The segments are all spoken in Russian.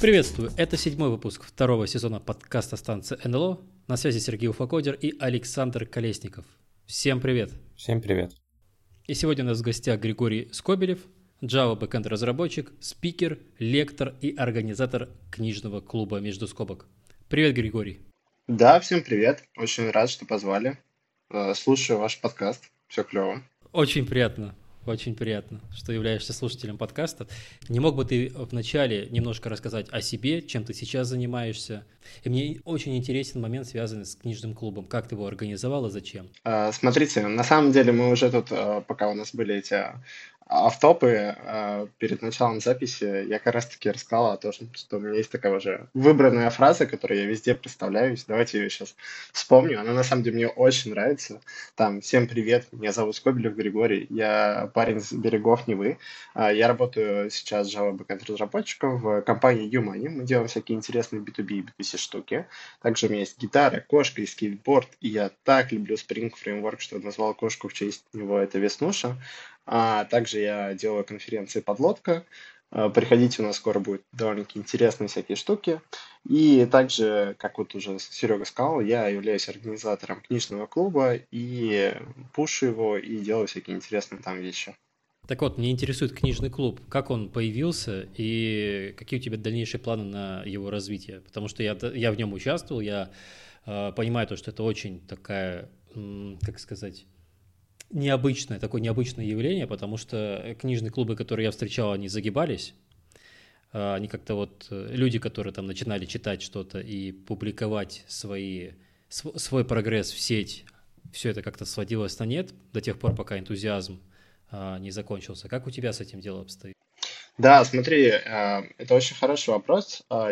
Приветствую! Это седьмой выпуск второго сезона подкаста станции НЛО. На связи Сергей Уфакодер и Александр Колесников. Всем привет! Всем привет! И сегодня у нас в гостях Григорий Скобелев, Java backend разработчик, спикер, лектор и организатор книжного клуба «Между скобок». Привет, Григорий! Да, всем привет! Очень рад, что позвали. Э, слушаю ваш подкаст. Все клево. Очень приятно. Очень приятно, что являешься слушателем подкаста. Не мог бы ты вначале немножко рассказать о себе, чем ты сейчас занимаешься? И мне очень интересен момент, связанный с книжным клубом. Как ты его организовал и зачем? А, смотрите, на самом деле мы уже тут, э, пока у нас были эти автопы э, перед началом записи я как раз-таки рассказал о том, что у меня есть такая уже выбранная фраза, которую я везде представляюсь. Давайте ее сейчас вспомню. Она на самом деле мне очень нравится. Там «Всем привет, меня зовут Скобелев Григорий, я парень с берегов Невы. Э, я работаю сейчас Java backend разработчиком в компании Umani. Мы делаем всякие интересные B2B и B2C штуки. Также у меня есть гитара, кошка и скейтборд. И я так люблю Spring Framework, что назвал кошку в честь него. Это Веснуша. А также я делаю конференции «Подлодка». А, приходите, у нас скоро будет довольно-таки интересные всякие штуки. И также, как вот уже Серега сказал, я являюсь организатором книжного клуба и пушу его и делаю всякие интересные там вещи. Так вот, мне интересует книжный клуб. Как он появился и какие у тебя дальнейшие планы на его развитие? Потому что я, я в нем участвовал, я э, понимаю то, что это очень такая, как сказать, необычное, такое необычное явление, потому что книжные клубы, которые я встречал, они загибались. А, они как-то вот, э, люди, которые там начинали читать что-то и публиковать свои, свой прогресс в сеть, все это как-то сводилось на нет до тех пор, пока энтузиазм а, не закончился. Как у тебя с этим делом обстоит? Да, смотри, э, это очень хороший вопрос. А,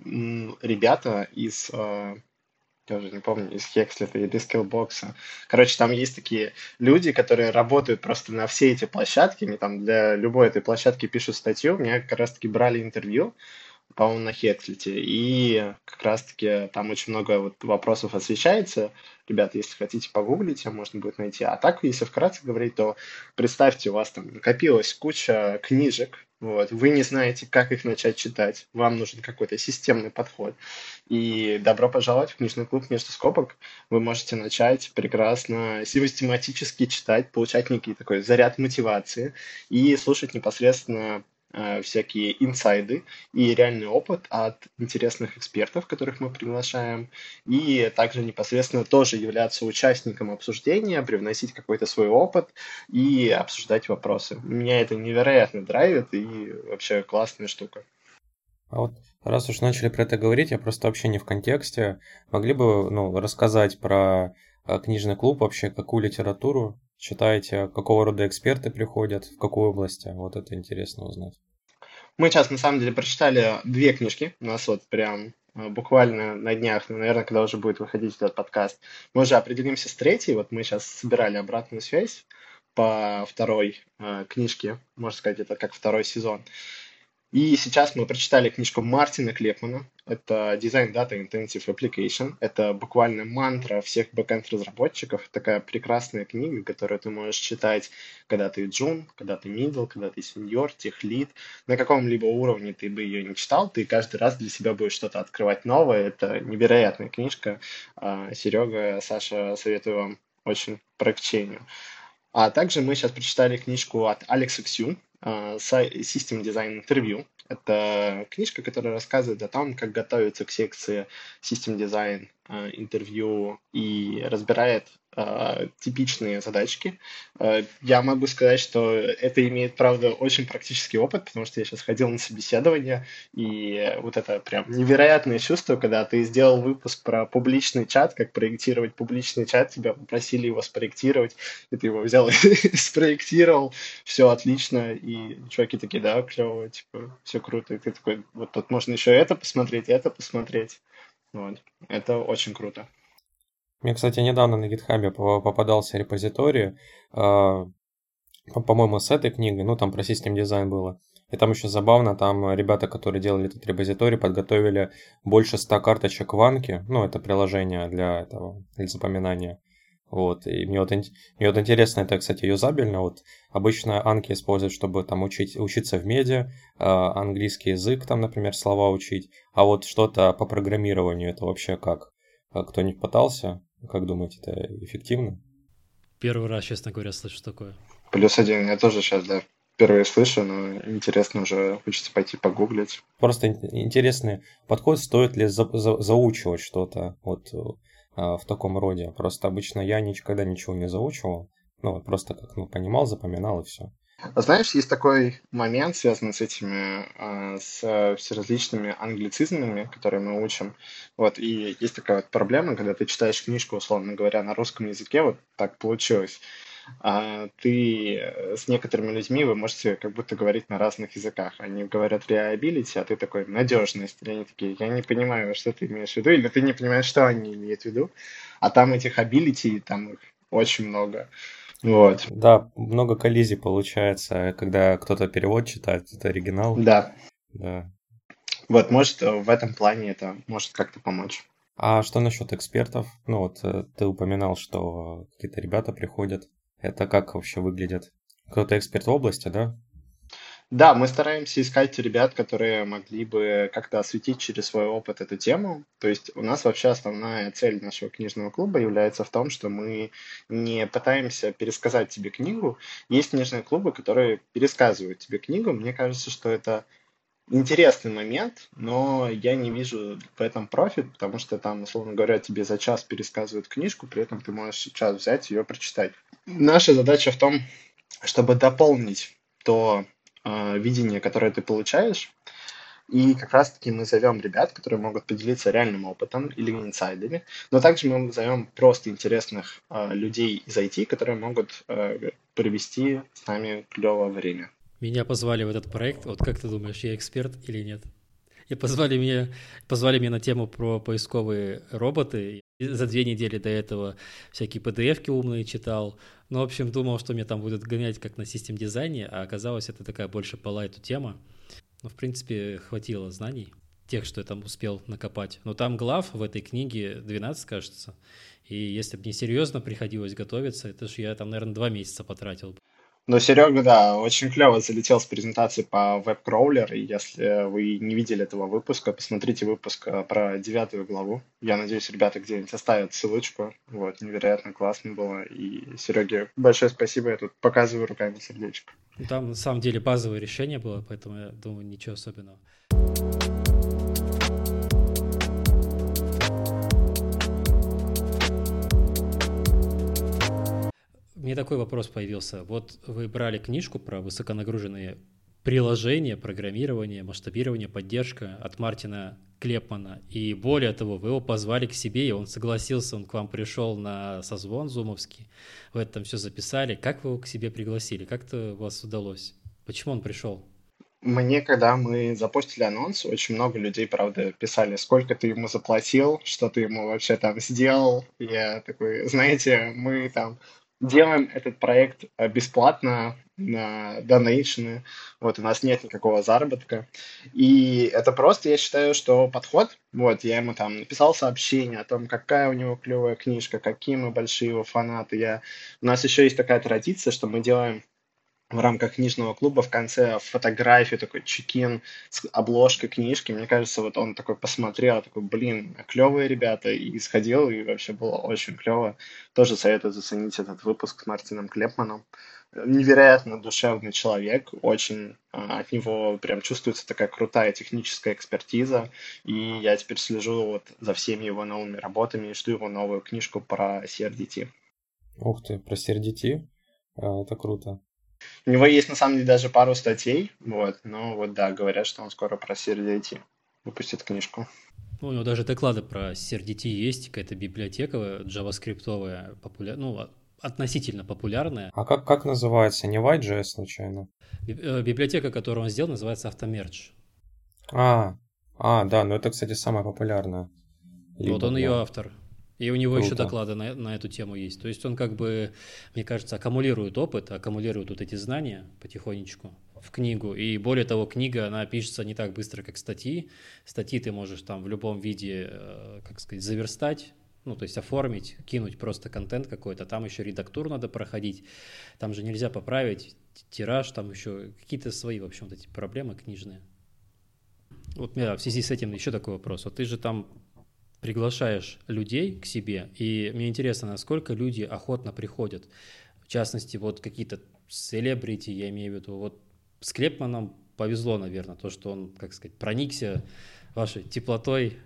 ребята из я уже не помню, из Хекслета или Skillbox. Короче, там есть такие люди, которые работают просто на все эти площадки, они там для любой этой площадки пишут статью, меня как раз-таки брали интервью, по-моему, на Хекслете, и как раз-таки там очень много вот вопросов освещается. Ребята, если хотите погуглить, можно будет найти. А так, если вкратце говорить, то представьте, у вас там накопилась куча книжек, вот, вы не знаете, как их начать читать, вам нужен какой-то системный подход. И добро пожаловать в книжный клуб между скобок. Вы можете начать прекрасно систематически читать, получать некий такой заряд мотивации и слушать непосредственно всякие инсайды и реальный опыт от интересных экспертов, которых мы приглашаем, и также непосредственно тоже являться участником обсуждения, привносить какой-то свой опыт и обсуждать вопросы. Меня это невероятно драйвит и вообще классная штука. А вот раз уж начали про это говорить, я просто вообще не в контексте. Могли бы ну, рассказать про а, книжный клуб вообще, какую литературу читаете, какого рода эксперты приходят, в какой области? Вот это интересно узнать. Мы сейчас, на самом деле, прочитали две книжки. У нас вот прям а, буквально на днях, ну, наверное, когда уже будет выходить этот подкаст, мы уже определимся с третьей. Вот мы сейчас собирали обратную связь по второй э, книжке, можно сказать, это как второй сезон. И сейчас мы прочитали книжку Мартина Клепмана. Это Design Data Intensive Application. Это буквально мантра всех бэкэнд разработчиков. Такая прекрасная книга, которую ты можешь читать, когда ты джун, когда ты middle, когда ты senior, техлит. На каком-либо уровне ты бы ее не читал, ты каждый раз для себя будешь что-то открывать новое. Это невероятная книжка. А, Серега, Саша, советую вам очень про чтению. А также мы сейчас прочитали книжку от Алекса Ксю, System Design Interview. Это книжка, которая рассказывает о том, как готовиться к секции System Design а, интервью и разбирает э, типичные задачки. Э, я могу сказать, что это имеет, правда, очень практический опыт, потому что я сейчас ходил на собеседование, и вот это прям невероятное чувство, когда ты сделал выпуск про публичный чат, как проектировать публичный чат, тебя попросили его спроектировать, и ты его взял и спроектировал, все отлично, и чуваки такие, да, клево, типа, все круто, и ты такой, вот тут можно еще это посмотреть, это посмотреть. Вот. Это очень круто. Мне, кстати, недавно на гитхабе попадался репозиторий, а, по-моему, с этой книгой, ну, там про систем дизайн было. И там еще забавно, там ребята, которые делали этот репозиторий, подготовили больше 100 карточек в Анке, ну, это приложение для этого, для запоминания. Вот, и мне вот, мне вот интересно, это, кстати, юзабельно, вот обычно анки используют, чтобы там учить, учиться в медиа, э, английский язык, там, например, слова учить, а вот что-то по программированию, это вообще как? А кто-нибудь пытался? Как думаете, это эффективно? Первый раз, честно говоря, слышу такое. Плюс один, я тоже сейчас, да, впервые слышу, но интересно уже хочется пойти погуглить. Просто интересный подход, стоит ли за, за, заучивать что-то, вот а, в таком роде. Просто обычно я никогда ничего не заучивал. Ну, просто как ну, понимал, запоминал и все. А знаешь, есть такой момент, связанный с этими, а, с всеразличными англицизмами, которые мы учим. Вот, и есть такая вот проблема, когда ты читаешь книжку, условно говоря, на русском языке, вот так получилось а ты с некоторыми людьми вы можете как будто говорить на разных языках. Они говорят reliability, а ты такой надежность. Или они такие, я не понимаю, что ты имеешь в виду, или ты не понимаешь, что они имеют в виду. А там этих ability, там их очень много. Вот. Да, много коллизий получается, когда кто-то перевод читает, это оригинал. Да. Да. Вот, может, в этом плане это может как-то помочь. А что насчет экспертов? Ну вот э, ты упоминал, что какие-то ребята приходят. Это как вообще выглядит? Кто-то эксперт в области, да? Да, мы стараемся искать ребят, которые могли бы как-то осветить через свой опыт эту тему. То есть у нас вообще основная цель нашего книжного клуба является в том, что мы не пытаемся пересказать тебе книгу. Есть книжные клубы, которые пересказывают тебе книгу. Мне кажется, что это интересный момент, но я не вижу в этом профит, потому что там, условно говоря, тебе за час пересказывают книжку, при этом ты можешь сейчас взять ее прочитать. Наша задача в том, чтобы дополнить то э, видение, которое ты получаешь, и как раз-таки мы зовем ребят, которые могут поделиться реальным опытом или инсайдами, но также мы зовем просто интересных э, людей из IT, которые могут э, провести с нами клевое время. Меня позвали в этот проект. Вот как ты думаешь, я эксперт или нет? И позвали меня, позвали меня на тему про поисковые роботы. И за две недели до этого всякие PDF-ки умные читал. Ну, в общем, думал, что мне там будут гонять как на систем дизайне, а оказалось, это такая больше по лайту тема. Но, в принципе, хватило знаний, тех, что я там успел накопать. Но там глав в этой книге 12, кажется. И если бы не серьезно приходилось готовиться, это же я там, наверное, два месяца потратил. Но Серега, да, очень клево залетел с презентацией по веб-кроулер, и если вы не видели этого выпуска, посмотрите выпуск э, про девятую главу. Я надеюсь, ребята где-нибудь оставят ссылочку. Вот, невероятно классно было. И Сереге большое спасибо, я тут показываю руками сердечко. Там на самом деле базовое решение было, поэтому я думаю, ничего особенного. Мне такой вопрос появился. Вот вы брали книжку про высоконагруженные приложения, программирование, масштабирование, поддержка от Мартина Клепмана. И более того, вы его позвали к себе, и он согласился, он к вам пришел на созвон зумовский, вы это там все записали. Как вы его к себе пригласили? Как это у вас удалось? Почему он пришел? Мне, когда мы запустили анонс, очень много людей, правда, писали, сколько ты ему заплатил, что ты ему вообще там сделал. Я такой, знаете, мы там делаем этот проект э, бесплатно на донейшены, вот, у нас нет никакого заработка, и это просто, я считаю, что подход, вот, я ему там написал сообщение о том, какая у него клевая книжка, какие мы большие его фанаты, я... у нас еще есть такая традиция, что мы делаем в рамках книжного клуба в конце фотографию, такой чекин с обложкой книжки. Мне кажется, вот он такой посмотрел, такой, блин, клевые ребята, и сходил, и вообще было очень клево. Тоже советую заценить этот выпуск с Мартином Клепманом. Невероятно душевный человек, очень а, от него прям чувствуется такая крутая техническая экспертиза, и я теперь слежу вот за всеми его новыми работами и жду его новую книжку про CRDT. Ух ты, про CRDT? А, это круто. У него есть, на самом деле, даже пару статей, вот, но вот, да, говорят, что он скоро про CRDT выпустит книжку. Ну, у него даже доклады про CRDT есть, какая-то библиотека джаваскриптовая, популя... ну, относительно популярная. А как, как называется? Не White.js случайно? Э, библиотека, которую он сделал, называется Автомерч. А, а, да, ну это, кстати, самая популярная. Либо, вот он да. ее автор. И у него Круто. еще доклады на, на эту тему есть. То есть он как бы, мне кажется, аккумулирует опыт, аккумулирует вот эти знания потихонечку. в книгу. И более того, книга, она пишется не так быстро, как статьи. Статьи ты можешь там в любом виде, э, как сказать, заверстать, ну, то есть оформить, кинуть просто контент какой-то, там еще редактуру надо проходить, там же нельзя поправить тираж, там еще какие-то свои, в общем, вот эти проблемы книжные. Вот у меня в связи с этим еще такой вопрос. Вот ты же там приглашаешь людей к себе, и мне интересно, насколько люди охотно приходят. В частности, вот какие-то селебрити, я имею в виду, вот с Клепманом повезло, наверное, то, что он, как сказать, проникся вашей теплотой,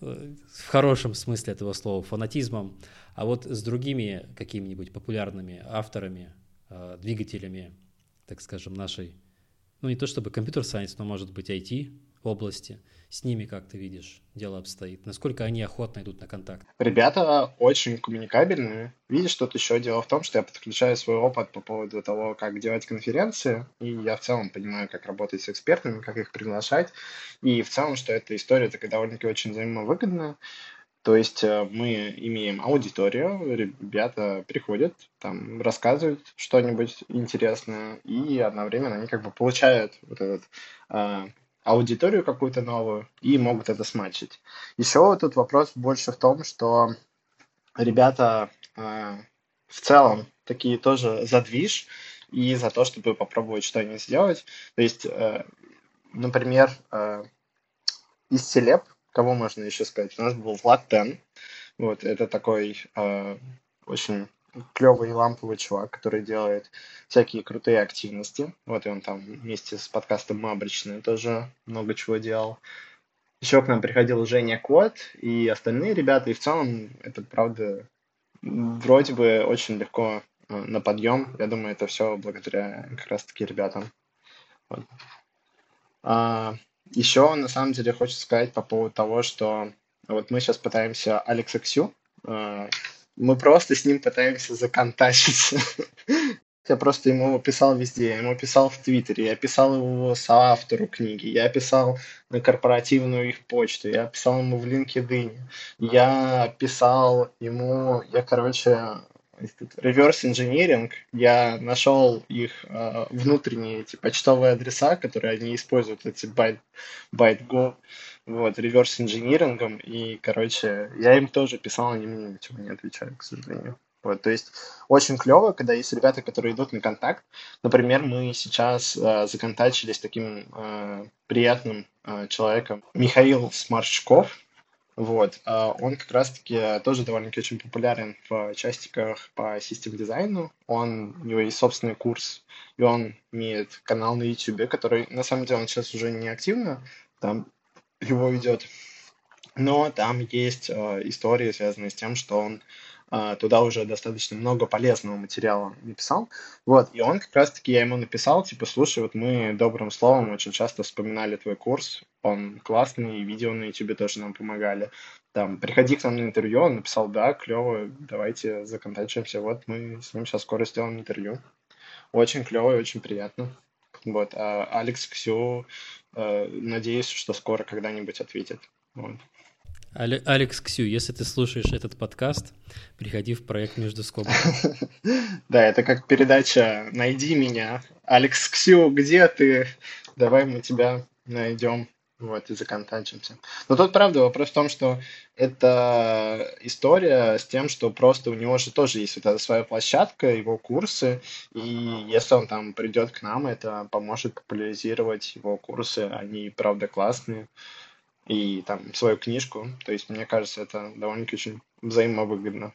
э, в хорошем смысле этого слова, фанатизмом, а вот с другими какими-нибудь популярными авторами, э, двигателями, так скажем, нашей, ну не то чтобы компьютер-сайенс, но может быть IT области, с ними, как ты видишь, дело обстоит? Насколько они охотно идут на контакт? Ребята очень коммуникабельные. Видишь, тут еще дело в том, что я подключаю свой опыт по поводу того, как делать конференции, и я в целом понимаю, как работать с экспертами, как их приглашать, и в целом, что эта история такая довольно-таки очень взаимовыгодная. То есть э, мы имеем аудиторию, ребята приходят, там рассказывают что-нибудь интересное, и одновременно они как бы получают вот этот а, аудиторию какую-то новую и могут это смачить. Еще тут вопрос больше в том, что ребята э, в целом такие тоже за движ и за то, чтобы попробовать что-нибудь сделать. То есть, э, например, э, из селеб, кого можно еще сказать, у нас был Влад Тен. Вот, это такой э, очень клевый ламповый чувак, который делает всякие крутые активности. Вот и он там вместе с подкастом Мабричный тоже много чего делал. Еще к нам приходил Женя Кот и остальные ребята, и в целом это, правда, вроде бы очень легко э, на подъем. Я думаю, это все благодаря как раз-таки ребятам. Вот. А, еще, на самом деле, хочется сказать по поводу того, что вот мы сейчас пытаемся Алекса Ксю э, мы просто с ним пытаемся законтачиться. Я просто ему писал везде, я ему писал в Твиттере, я писал его соавтору книги, я писал на корпоративную их почту, я писал ему в LinkedIn, я писал ему, я, короче, реверс инжиниринг, я нашел их э, внутренние эти почтовые адреса, которые они используют, эти байт, байт-го, вот, реверс инжинирингом, и, короче, я им тоже писал, они мне ничего не отвечали, к сожалению. Вот, то есть очень клево, когда есть ребята, которые идут на контакт. Например, мы сейчас э, законтачились таким э, приятным э, человеком Михаил Сморчков. Вот, э, он как раз-таки тоже довольно-таки очень популярен в частиках по систем дизайну. Он, у него есть собственный курс, и он имеет канал на YouTube, который, на самом деле, он сейчас уже не активно там его ведет. Но там есть э, истории, связанные с тем, что он э, туда уже достаточно много полезного материала написал. Вот, и он как раз-таки, я ему написал, типа, слушай, вот мы добрым словом очень часто вспоминали твой курс, он классный, видео на YouTube тоже нам помогали. Там, приходи к нам на интервью, он написал, да, клево, давайте законтачимся, вот мы с ним сейчас скоро сделаем интервью. Очень клево и очень приятно. Вот, а Алекс Ксю надеюсь, что скоро когда-нибудь ответит. Вот. Алекс Ксю, если ты слушаешь этот подкаст, приходи в проект «Между скобками». Да, это как передача «Найди меня». Алекс Ксю, где ты? Давай мы тебя найдем. Вот, и законтачимся. Но тут, правда, вопрос в том, что это история с тем, что просто у него же тоже есть вот эта своя площадка, его курсы, и если он там придет к нам, это поможет популяризировать его курсы, они, правда, классные, и там свою книжку. То есть, мне кажется, это довольно-таки очень взаимовыгодно.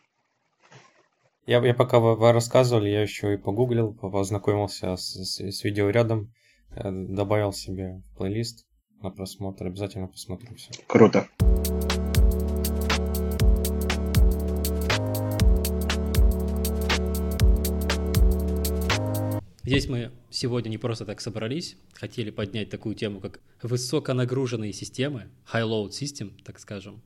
Я, я пока вы, вы рассказывали, я еще и погуглил, познакомился с, с, с видеорядом, э, добавил себе плейлист на просмотр. Обязательно посмотрю все. Круто. Здесь мы сегодня не просто так собрались, хотели поднять такую тему, как высоконагруженные системы, high-load system, так скажем.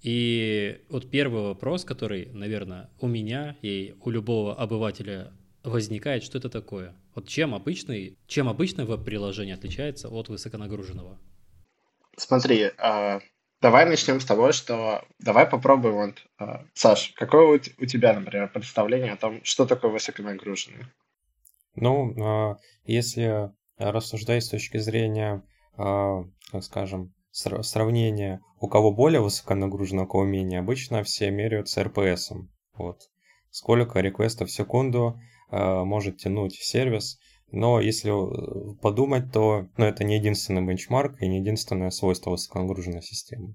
И вот первый вопрос, который, наверное, у меня и у любого обывателя возникает, что это такое? Вот чем обычный, чем обычное веб-приложение отличается от высоконагруженного? Смотри, э, давай начнем с того, что давай попробуем вот, э, Саш, какое у, у тебя, например, представление о том, что такое высоконагруженный? Ну, э, если рассуждать с точки зрения, как скажем, сравнения, у кого более высоконагружено, у кого менее, обычно все меряют с RPS. Вот. Сколько реквестов в секунду может тянуть сервис. Но если э, подумать, то ну, это не единственный бенчмарк и не единственное свойство высоконагруженной системы.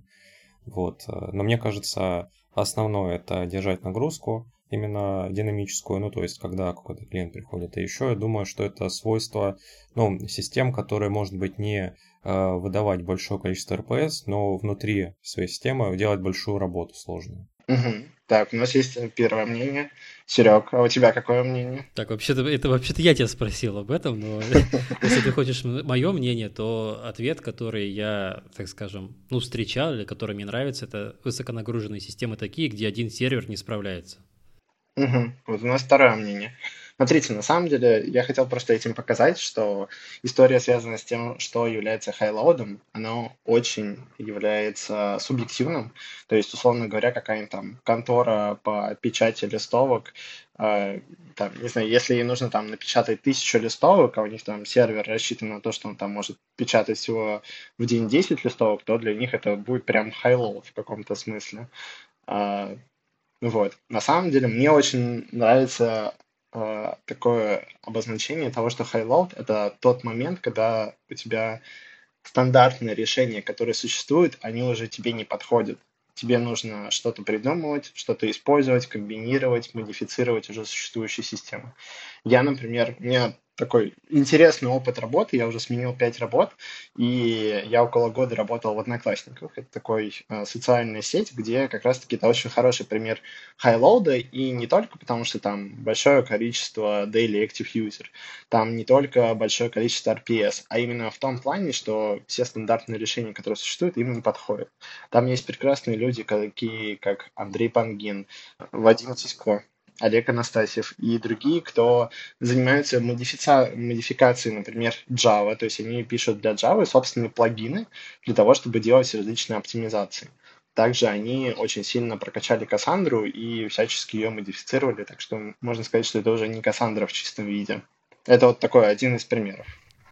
Вот. Э, но мне кажется, основное это держать нагрузку, именно динамическую, ну, то есть, когда какой-то клиент приходит. И еще я думаю, что это свойство, ну, систем, которые, может быть, не э, выдавать большое количество RPS, но внутри своей системы делать большую работу сложную. Угу. Так, у нас есть первое мнение. Серег, а у тебя какое мнение? Так, вообще-то это вообще-то я тебя спросил об этом, но если ты хочешь мое мнение, то ответ, который я, так скажем, ну, встречал или который мне нравится, это высоконагруженные системы такие, где один сервер не справляется. Угу. Вот у нас второе мнение. Смотрите, на самом деле я хотел просто этим показать, что история, связанная с тем, что является highload ом, она очень является субъективным. То есть, условно говоря, какая-нибудь там контора по печати листовок, э, там, не знаю, если ей нужно там напечатать тысячу листовок, а у них там сервер рассчитан на то, что он там может печатать всего в день 10 листовок, то для них это будет прям highload в каком-то смысле. А, вот. На самом деле мне очень нравится э, такое обозначение того, что high-load — это тот момент, когда у тебя стандартные решения, которые существуют, они уже тебе не подходят. Тебе нужно что-то придумывать, что-то использовать, комбинировать, модифицировать уже существующие системы. Я, например, у меня такой интересный опыт работы. Я уже сменил пять работ, и я около года работал в Одноклассниках. Это такой э, социальная сеть, где как раз-таки это очень хороший пример хайлоуда, и не только потому, что там большое количество daily active user, там не только большое количество RPS, а именно в том плане, что все стандартные решения, которые существуют, им не подходят. Там есть прекрасные люди, такие как Андрей Пангин, Вадим Тисько, Олег Анастасьев и другие, кто занимаются модифици... модификацией, например, Java. То есть они пишут для Java собственные плагины для того, чтобы делать различные оптимизации. Также они очень сильно прокачали Кассандру и всячески ее модифицировали, так что можно сказать, что это уже не Кассандра в чистом виде. Это вот такой один из примеров.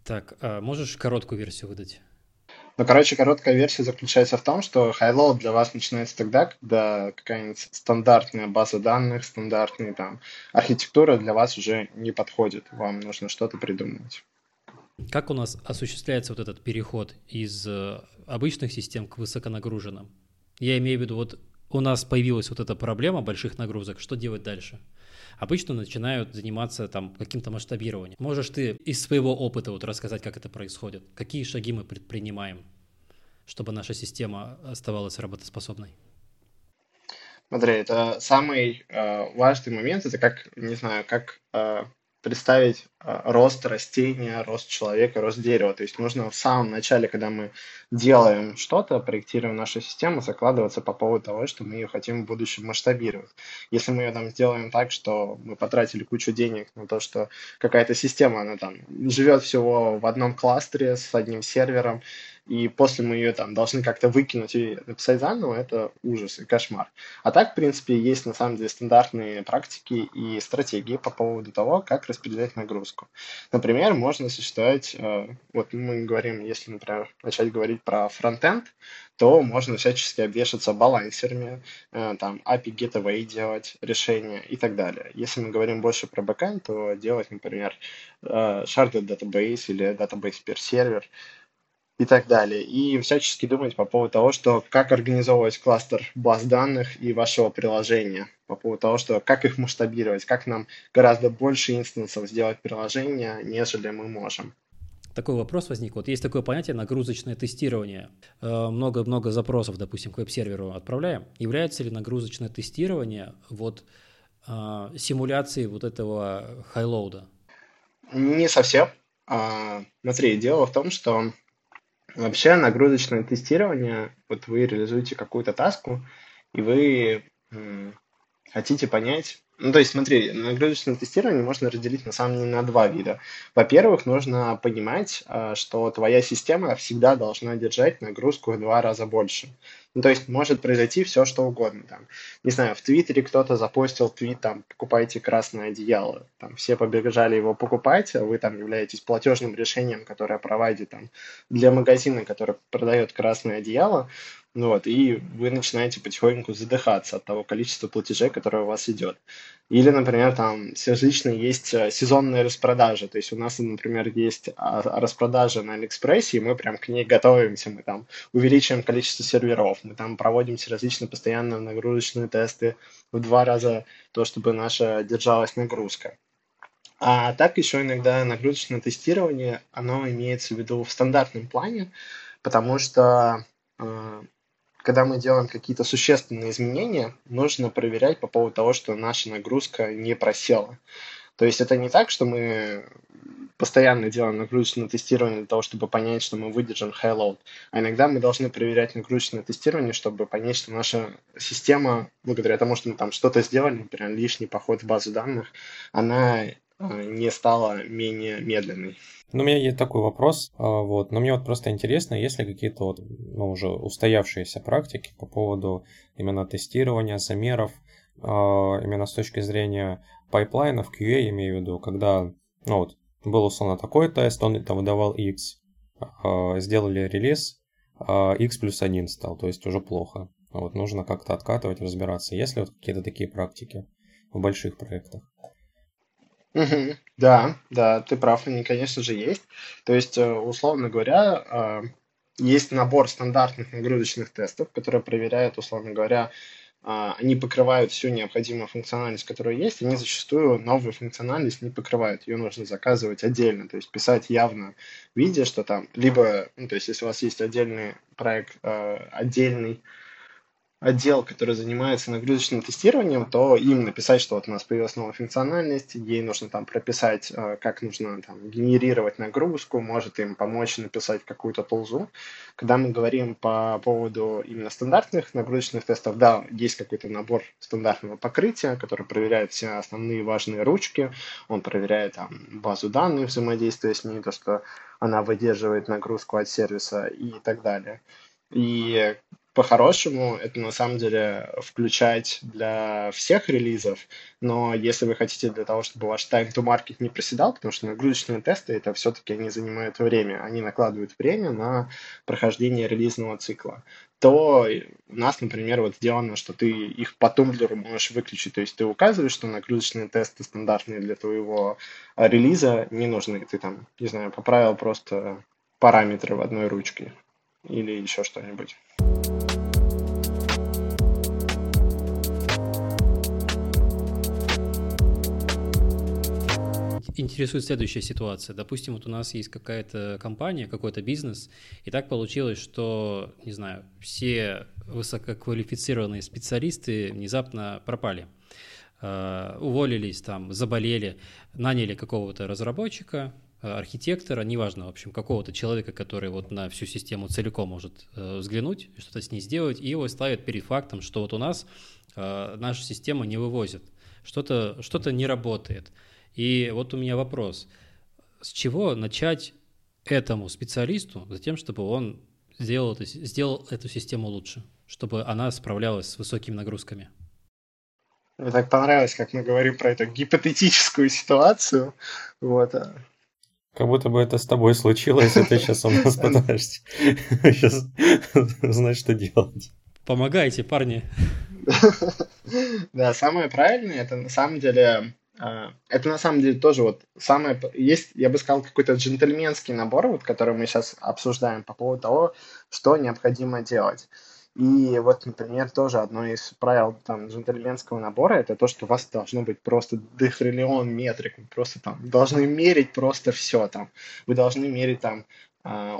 Так, а можешь короткую версию выдать? Ну, короче, короткая версия заключается в том, что high-load для вас начинается тогда, когда какая-нибудь стандартная база данных, стандартная там архитектура для вас уже не подходит. Вам нужно что-то придумывать. Как у нас осуществляется вот этот переход из э, обычных систем к высоконагруженным? Я имею в виду, вот у нас появилась вот эта проблема больших нагрузок, что делать дальше? Обычно начинают заниматься там каким-то масштабированием. Можешь ты из своего опыта вот рассказать, как это происходит? Какие шаги мы предпринимаем, чтобы наша система оставалась работоспособной? Смотри, это самый э, важный момент, это как, не знаю, как э, представить а, рост растения, рост человека, рост дерева. То есть нужно в самом начале, когда мы делаем что-то, проектируем нашу систему, закладываться по поводу того, что мы ее хотим в будущем масштабировать. Если мы ее там сделаем так, что мы потратили кучу денег на то, что какая-то система, она там живет всего в одном кластере с одним сервером, и после мы ее там должны как-то выкинуть и написать заново, это ужас и кошмар. А так, в принципе, есть на самом деле стандартные практики и стратегии по поводу того, как распределять нагрузку. Например, можно существовать, э, вот мы говорим, если, например, начать говорить про фронтенд, то можно всячески обвешаться балансерами, э, там API Gateway делать, решения и так далее. Если мы говорим больше про бэкэнд, то делать, например, э, sharded database или database per сервер, и так далее. И всячески думать по поводу того, что как организовывать кластер баз данных и вашего приложения, по поводу того, что как их масштабировать, как нам гораздо больше инстансов сделать приложение, нежели мы можем. Такой вопрос возник. Вот есть такое понятие нагрузочное тестирование. Э, много-много запросов, допустим, к веб-серверу отправляем. Является ли нагрузочное тестирование вот э, симуляцией вот этого хайлоуда? Не совсем. А, смотри, дело в том, что Вообще нагрузочное тестирование, вот вы реализуете какую-то таску, и вы хотите понять, Ну, то есть, смотри, нагрузочное тестирование можно разделить на самом деле на два вида. Во-первых, нужно понимать, а, что твоя система всегда должна держать нагрузку в два раза больше. Ну, то есть, может произойти все, что угодно. Там, не знаю, в Твиттере кто-то запостил твит, там, покупайте красное одеяло. Там, все побежали его покупать, а вы там являетесь платежным решением, которое проводит там, для магазина, который продает красное одеяло. Ну вот, и вы начинаете потихоньку задыхаться от того количества платежей, которое у вас идет. Или, например, там различные есть э, сезонные распродажи. То есть у нас, например, есть а, распродажа на Алиэкспрессе, и мы прям к ней готовимся. Мы там увеличиваем количество серверов, мы там проводим различные постоянно нагрузочные тесты в два раза, то, чтобы наша держалась нагрузка. А так еще иногда нагрузочное тестирование, оно имеется в виду в стандартном плане, потому что э, когда мы делаем какие-то существенные изменения, нужно проверять по поводу того, что наша нагрузка не просела. То есть это не так, что мы постоянно делаем нагрузочное тестирование для того, чтобы понять, что мы выдержим high load. А иногда мы должны проверять нагрузочное тестирование, чтобы понять, что наша система, благодаря тому, что мы там что-то сделали, например, лишний поход в базу данных, она не стала менее медленной. Ну, у меня есть такой вопрос, а, вот, но мне вот просто интересно, есть ли какие-то вот, ну, уже устоявшиеся практики по поводу именно тестирования, замеров, а, именно с точки зрения pipeline ов, QA, имею в виду, когда, ну, вот, был условно такой тест, он там выдавал X, а, сделали релиз, X плюс 1 стал, то есть уже плохо. Вот, нужно как-то откатывать, разбираться. Есть ли вот какие-то такие практики в больших проектах? Мгм. Да, да, ты прав, они, конечно же, есть. То есть, э, условно говоря, а, есть набор стандартных нагрузочных тестов, которые проверяют, условно говоря, а, они покрывают всю необходимую функциональность, которая есть, они зачастую новую функциональность не покрывают. Ее нужно заказывать отдельно, то есть писать явно, видя, что там, либо, ну, то есть если у вас есть отдельный проект, э, отдельный отдел, который занимается нагрузочным тестированием, то им написать, что вот у нас появилась новая функциональность, ей нужно там прописать, э, как нужно там генерировать нагрузку, может им помочь написать какую-то толзу. Когда мы говорим по поводу именно стандартных нагрузочных тестов, да, есть какой-то набор стандартного покрытия, который проверяет все основные важные ручки, он проверяет там базу данных, взаимодействия с ней, то, что она выдерживает нагрузку от сервиса и так далее. И по-хорошему это на самом деле включать для всех релизов, но если вы хотите для того, чтобы ваш time to market не проседал, потому что нагрузочные тесты это все-таки они занимают время, они накладывают время на прохождение релизного цикла, то у нас, например, вот сделано, что ты их по тумблеру можешь выключить, то есть ты указываешь, что нагрузочные тесты стандартные для твоего релиза не нужны, ты там, не знаю, поправил просто параметры в одной ручке или еще что-нибудь. Интересует следующая ситуация. Допустим, вот у нас есть какая-то компания, какой-то бизнес, и так получилось, что, не знаю, все высококвалифицированные специалисты внезапно пропали. Uh, уволились, там, заболели, наняли какого-то разработчика, а, архитектора, неважно, в общем, какого-то человека, который вот на всю систему целиком может uh, взглянуть, что-то с ней сделать, и его ставят перед фактом, что вот у нас наша система не вывозит, что-то что не работает. И вот у меня вопрос. С чего начать этому специалисту за тем, чтобы он сделал, это, сделал эту систему лучше, чтобы она справлялась с высокими нагрузками? Мне так понравилось, как мы говорим про эту гипотетическую ситуацию. Вот. А. Как будто бы это с тобой случилось, и ты сейчас у нас пытаешься сейчас знать, что делать. Помогайте, парни. Да, самое правильное, это на самом деле а, это на самом деле тоже вот самое... Есть, я бы сказал, какой-то джентльменский набор, вот, который мы сейчас обсуждаем по поводу того, что необходимо делать. И вот, например, тоже одно из правил там, джентльменского набора это то, что у вас должно быть просто дохриллион метрик. просто там должны мерить просто все там. Вы должны мерить там а,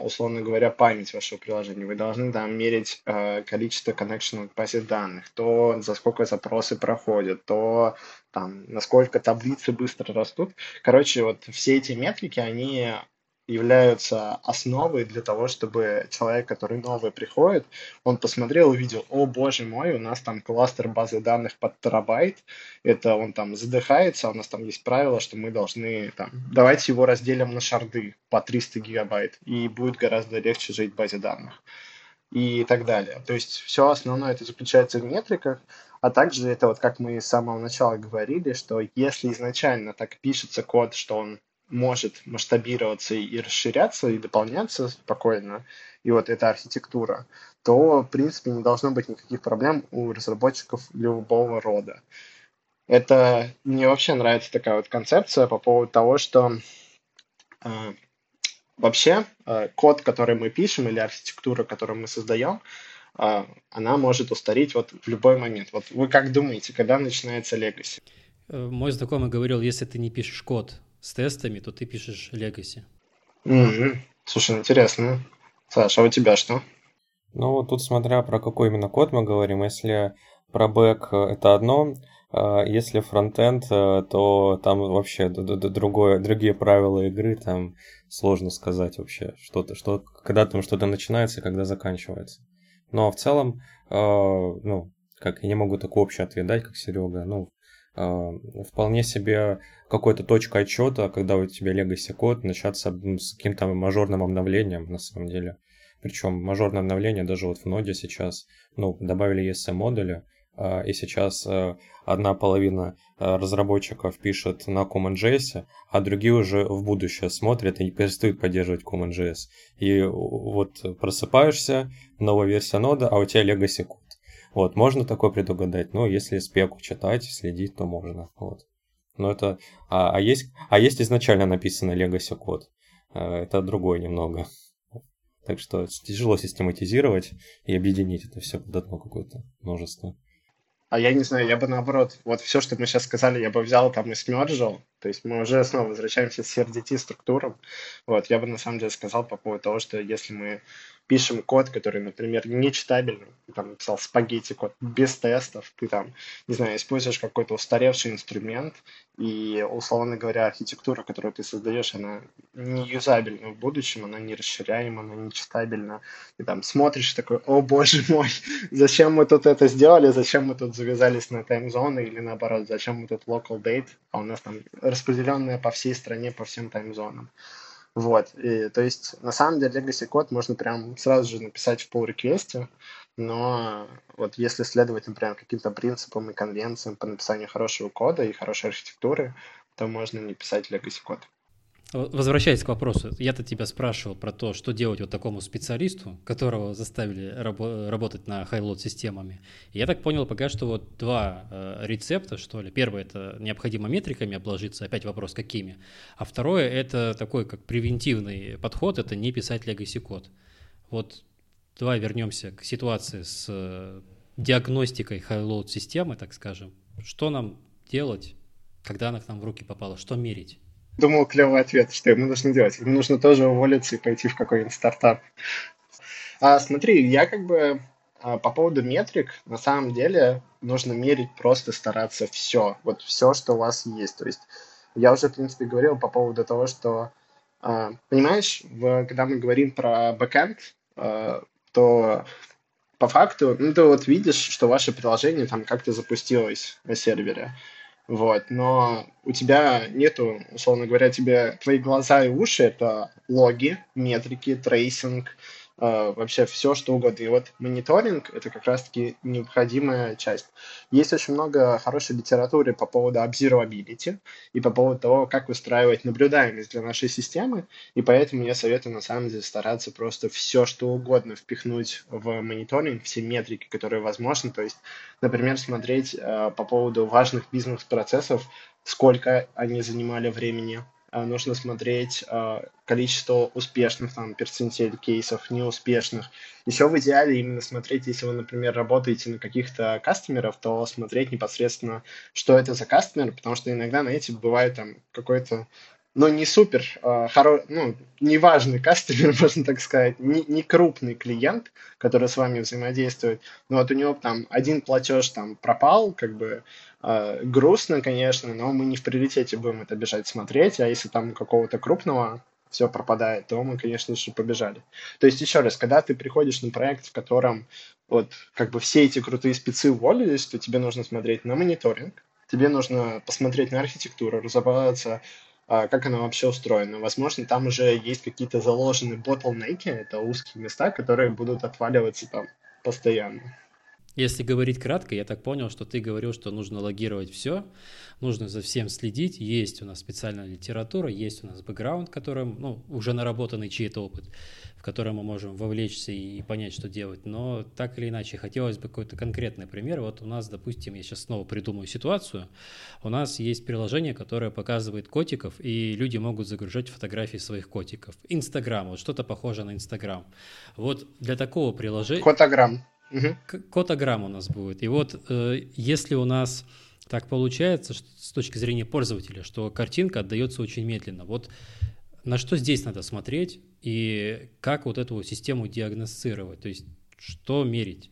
условно говоря, память вашего приложения. Вы должны там мерить э, количество connection к базе данных, то за сколько запросы проходят, то там насколько таблицы быстро растут. Короче, вот все эти метрики, они являются основой для того, чтобы человек, который новый приходит, он посмотрел, увидел, о боже мой, у нас там кластер базы данных под терабайт, это он там задыхается, у нас там есть правило, что мы должны там, давайте его разделим на шарды по 300 гигабайт, и будет гораздо легче жить в базе данных и так далее. То есть все основное это заключается в метриках, а также это вот как мы с самого начала говорили, что если изначально так пишется код, что он может масштабироваться и расширяться, и дополняться спокойно, и вот эта архитектура, то, в принципе, не должно быть никаких проблем у разработчиков любого рода. Это мне вообще нравится такая вот концепция по поводу того, что э, вообще э, код, который мы пишем, или архитектура, которую мы создаем, э, она может устареть вот в любой момент. Вот вы как думаете, когда начинается legacy? Э, мой знакомый говорил, если ты не пишешь код, с тестами, то ты пишешь Legacy. Mm-hmm. Слушай, интересно. Саша, а у тебя что? Ну, тут смотря про какой именно код мы говорим. Если про бэк э, это одно, а если фронтенд, э, то там вообще другое, другие правила игры, там сложно сказать вообще, что-то, что, когда там что-то начинается, когда заканчивается. Но в целом, э, ну, как я не могу такой общий ответ дать, как Серега, ну, вполне себе какой-то точка отчета, когда у тебя legacy код начаться с каким-то мажорным обновлением на самом деле. Причем мажорное обновление даже вот в ноде сейчас, ну, добавили ESM модули, а, и сейчас э, одна половина э, разработчиков пишет на CommonJS, а другие уже в будущее смотрят и перестают поддерживать CommonJS. И вот просыпаешься, новая версия нода, а у тебя legacy код. Вот, можно такое предугадать, но если спеку читать, следить, то можно. Вот. Но это... А, а, есть, а есть изначально написано Legacy код. А, это другое немного. Так что тяжело систематизировать и объединить это все под одно какое-то множество. А я не знаю, я бы наоборот, вот все, что мы сейчас сказали, я бы взял там и смерджил, то есть мы уже снова возвращаемся к CRDT структурам. Вот, я бы на самом деле сказал по поводу того, что если мы пишем код, который, например, не читабельный, ты там написал спагетти код без тестов, ты там, не знаю, используешь какой-то устаревший инструмент, и, условно говоря, архитектура, которую ты создаешь, она не юзабельна в будущем, она не расширяема, она не читабельна. Ты там смотришь такой, о боже мой, зачем мы тут это сделали, зачем мы тут завязались на таймзоны, или наоборот, зачем мы тут local date, а у нас там распределенная по всей стране, по всем таймзонам. Вот, и, то есть, на самом деле, legacy код можно прям сразу же написать в pull реквесте но вот если следовать, например, каким-то принципам и конвенциям по написанию хорошего кода и хорошей архитектуры, то можно не писать legacy код. Возвращаясь к вопросу, я-то тебя спрашивал про то, что делать вот такому специалисту, которого заставили рабо- работать на хайлот системами. Я так понял пока что вот два э, рецепта, что ли. Первый это необходимо метриками обложиться, опять вопрос какими. А второе это такой как превентивный подход, это не писать legacy код. Вот давай вернемся к ситуации с э, диагностикой high-load системы, так скажем. Что нам делать, когда она к нам в руки попала? Что мерить? Думал, клевый ответ, что ему нужно делать. Ему нужно тоже уволиться и пойти в какой-нибудь стартап. А, смотри, я как бы а, по поводу метрик, на самом деле нужно мерить, просто стараться все. Вот все, что у вас есть. То есть я уже, в принципе, говорил по поводу того, что, а, понимаешь, в, когда мы говорим про бэкэнд, а, то по факту, ну, ты вот видишь, что ваше приложение там как-то запустилось на сервере. Вот, но у тебя нету, условно говоря, тебе твои глаза и уши это логи, метрики, tracing, вообще все, что угодно. И вот мониторинг — это как раз-таки необходимая часть. Есть очень много хорошей литературы по поводу observability и по поводу того, как выстраивать наблюдаемость для нашей системы, и поэтому я советую на самом деле стараться просто все, что угодно впихнуть в мониторинг, все метрики, которые возможны, то есть, например, смотреть э, по поводу важных бизнес-процессов, сколько они занимали времени, а, нужно смотреть а, количество успешных там перцентиль кейсов, неуспешных. Еще в идеале именно смотреть, если вы, например, работаете на каких-то кастомеров, то смотреть непосредственно, что это за кастомер, потому что иногда, знаете, бывает там какой-то но не супер, э, хоро... ну, неважный кастомер, можно так сказать, не, не крупный клиент, который с вами взаимодействует, но вот у него там один платеж там пропал, как бы грустно, конечно, но мы не в приоритете будем это бежать смотреть, а если там какого-то крупного все пропадает, то мы, конечно же, побежали. То есть, еще раз, когда ты приходишь на проект, в котором вот как бы все эти крутые спецы уволились, то тебе нужно смотреть на мониторинг, тебе нужно посмотреть на архитектуру, разобраться, а, как она вообще устроена. Возможно, там уже есть какие-то заложенные ботлнеки, это узкие места, которые будут отваливаться там постоянно. Если говорить кратко, я так понял, что ты говорил, что нужно логировать все, нужно за всем следить. Есть у нас специальная литература, есть у нас бэкграунд, которым, ну, уже наработанный чей-то опыт, в котором мы можем вовлечься и понять, что делать. Но так или иначе, хотелось бы какой-то конкретный пример. Вот у нас, допустим, я сейчас снова придумаю ситуацию. У нас есть приложение, которое показывает котиков, и люди могут загружать фотографии своих котиков. Инстаграм, вот что-то похожее на Инстаграм. Вот для такого приложения... Котограмм. Угу. Котограмм у нас будет. И вот э, если у нас так получается что, с точки зрения пользователя, что картинка отдается очень медленно, вот на что здесь надо смотреть и как вот эту систему диагностировать, то есть что мерить?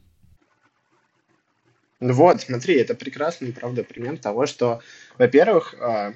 Ну вот, смотри, это прекрасный, правда, пример того, что, во-первых, э,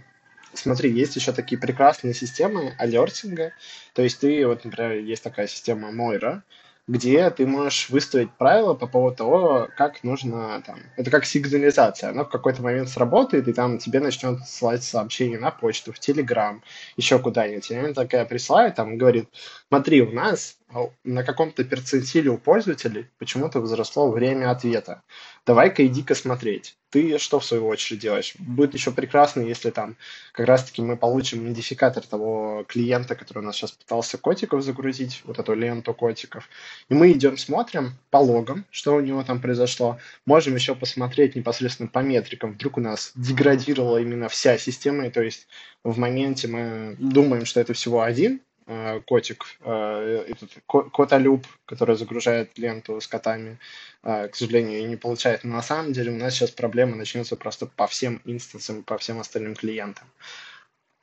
смотри, есть еще такие прекрасные системы алертинга, то есть ты, вот, например, есть такая система Moira, где ты можешь выставить правила по поводу того, как нужно там. Это как сигнализация. Она в какой-то момент сработает, и там тебе начнет ссылать сообщение на почту, в Телеграм, еще куда-нибудь. И она такая присылает, там, говорит, смотри, у нас а на каком-то перцентиле у пользователей почему-то возросло время ответа. Давай-ка иди-ка смотреть. Ты что в свою очередь делаешь? Будет еще прекрасно, если там как раз-таки мы получим идентификатор того клиента, который у нас сейчас пытался котиков загрузить, вот эту ленту котиков. И мы идем, смотрим по логам, что у него там произошло. Можем еще посмотреть непосредственно по метрикам. Вдруг у нас деградировала именно вся система, и то есть в моменте мы думаем, что это всего один Э, котик, э, этот котолюб, который загружает ленту с котами, э, к сожалению, не получает. Но на самом деле у нас сейчас проблема начнется просто по всем инстансам, по всем остальным клиентам.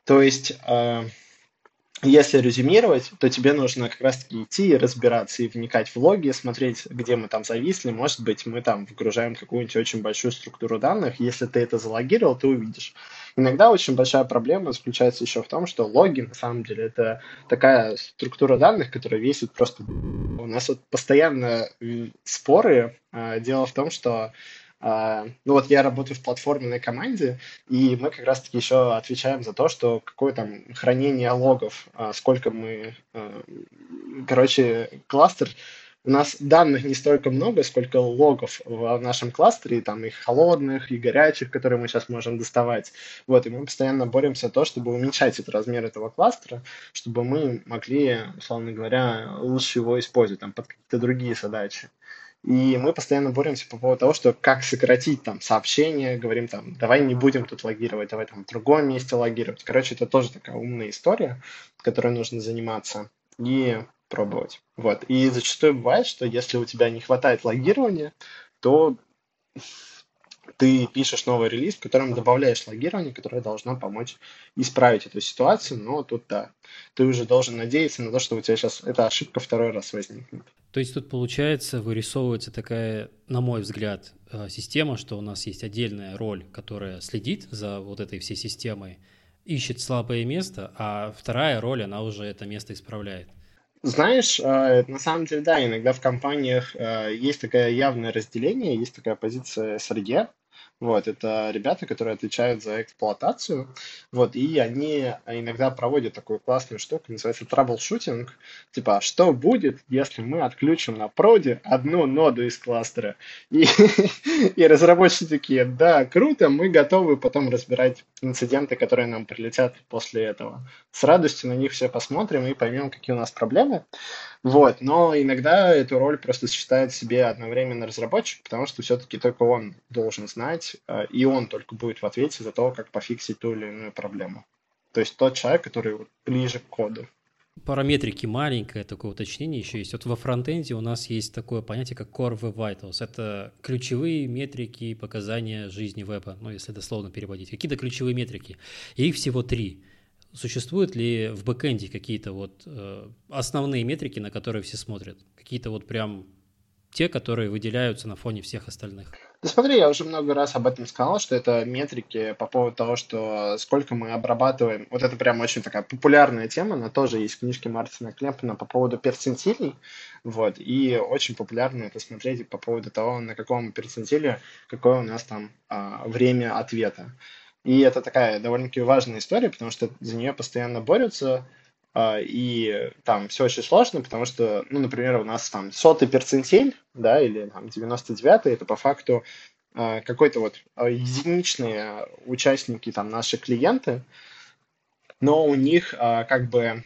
То есть, если резюмировать, то тебе нужно как раз-таки идти и разбираться, и вникать в логи, смотреть, где мы там зависли. Может быть, мы там вгружаем какую-нибудь очень большую структуру данных. Если ты это залогировал, ты увидишь. Иногда очень большая проблема заключается еще в том, что логи, на самом деле, это такая структура данных, которая весит просто... У нас вот постоянно споры. А, дело в том, что ну вот я работаю в платформенной команде, и мы как раз-таки еще отвечаем за то, что какое там хранение логов, uh, сколько мы, uh, короче, кластер у нас данных не столько много, сколько логов в нашем кластере, там их холодных, и горячих, которые мы сейчас можем доставать. Вот, и мы постоянно боремся за то, чтобы уменьшать этот размер этого кластера, чтобы мы могли, условно говоря, лучше его использовать там, под какие-то другие задачи. И мы постоянно боремся по поводу того, что как сократить там сообщения, говорим там, давай не будем тут логировать, давай там в другом месте логировать. Короче, это тоже такая умная история, которой нужно заниматься. И пробовать. Вот. И зачастую бывает, что если у тебя не хватает логирования, то ты пишешь новый релиз, в котором добавляешь логирование, которое должно помочь исправить эту ситуацию, но тут да, ты уже должен надеяться на то, что у тебя сейчас эта ошибка второй раз возникнет. То есть тут получается вырисовывается такая, на мой взгляд, э, система, что у нас есть отдельная роль, которая следит за вот этой всей системой, ищет слабое место, а вторая роль, она уже это место исправляет. Знаешь, э, на самом деле, да, иногда в компаниях э, есть такое явное разделение, есть такая позиция SRE, вот, это ребята, которые отвечают за эксплуатацию. Вот, и они иногда проводят такую классную штуку, называется troubleshooting. Типа, что будет, если мы отключим на проде одну ноду из кластера? И, и разработчики такие, да, круто, мы готовы потом разбирать инциденты, которые нам прилетят после этого. С радостью на них все посмотрим и поймем, какие у нас проблемы. Вот, но иногда эту роль просто считает себе одновременно разработчик, потому что все-таки только он должен знать, э, и он только будет в ответе за то, как пофиксить ту или иную проблему. То есть тот человек, который ближе к коду. Параметрики маленькое такое уточнение еще есть. Вот во фронтенде у нас есть такое понятие, как Core Web Vitals. Это ключевые метрики показания жизни веба, ну, если дословно переводить. Какие-то ключевые метрики. И их всего три. Существуют ли в бэкэнде какие-то вот э, основные метрики, на которые все смотрят? Какие-то вот прям те, которые выделяются на фоне всех остальных? Да смотри, я уже много раз об этом сказал, что это метрики по поводу того, что сколько мы обрабатываем. Вот это прям очень такая популярная тема, она тоже есть в книжке Мартина Клемпена по поводу перцентилей. Вот, и очень популярно это смотреть по поводу того, на каком перцентиле, какое у нас там а, время ответа. И это такая довольно-таки важная история, потому что за нее постоянно борются и там все очень сложно, потому что, ну, например, у нас там сотый перцентиль, да, или там 99 это по факту а, какой-то вот а, единичные участники, там, наши клиенты, но у них как бы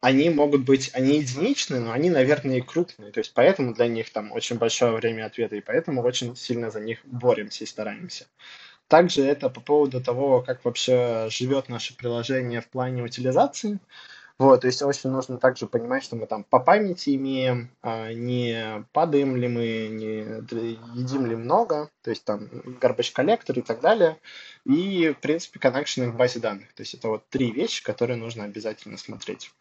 они могут быть, они единичные, но они, наверное, и крупные. То есть поэтому для них там очень большое время ответа, и поэтому очень сильно за них боремся и стараемся. Также это по поводу того, как вообще живет наше приложение в плане утилизации. Вот, то есть очень нужно также понимать, что мы там по памяти имеем, а не падаем ли мы, не едим ли много, то есть там garbage коллектор и так далее. И, в принципе, коннекшены к базе данных. То есть это вот три вещи, которые нужно обязательно смотреть.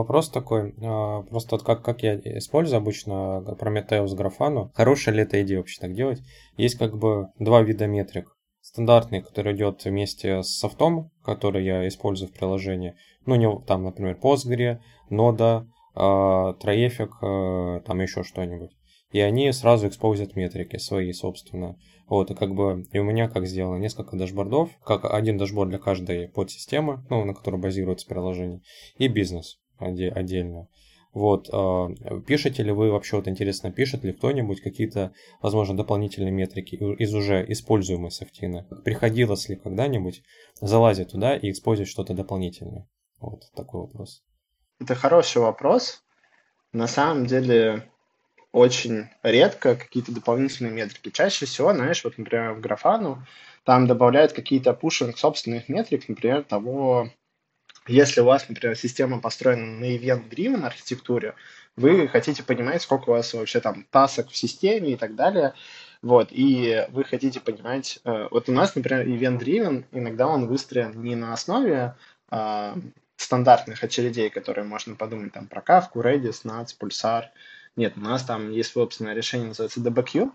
Вопрос такой, а, просто вот как, как я использую обычно Prometheus Графану, хорошая ли эта идея вообще так делать? Есть как бы два вида метрик. Стандартный, который идет вместе с софтом, который я использую в приложении. Ну, не, там, например, Postgre, Node, Traefik, а, там еще что-нибудь. И они сразу экспозят метрики свои, собственно. Вот, и как бы, и у меня как сделано, несколько дашбордов, как один дашборд для каждой подсистемы, ну, на которой базируется приложение, и бизнес отдельно. Вот, а, пишете ли вы вообще, вот интересно, пишет ли кто-нибудь какие-то, возможно, дополнительные метрики из уже используемой софтины? Приходилось ли когда-нибудь залазить туда и использовать что-то дополнительное? Вот такой вопрос. Это хороший вопрос. На самом деле, очень редко какие-то дополнительные метрики. Чаще всего, знаешь, вот, например, в графану там добавляют какие-то пушинг собственных метрик, например, того, если у вас, например, система построена на event-driven архитектуре, вы хотите понимать, сколько у вас вообще там тасок в системе и так далее, вот, и вы хотите понимать, э, вот у нас, например, event-driven, иногда он выстроен не на основе э, стандартных очередей, которые можно подумать там про Kafka, Redis, NATS, Pulsar, нет, у нас там есть собственное решение, называется DBQ,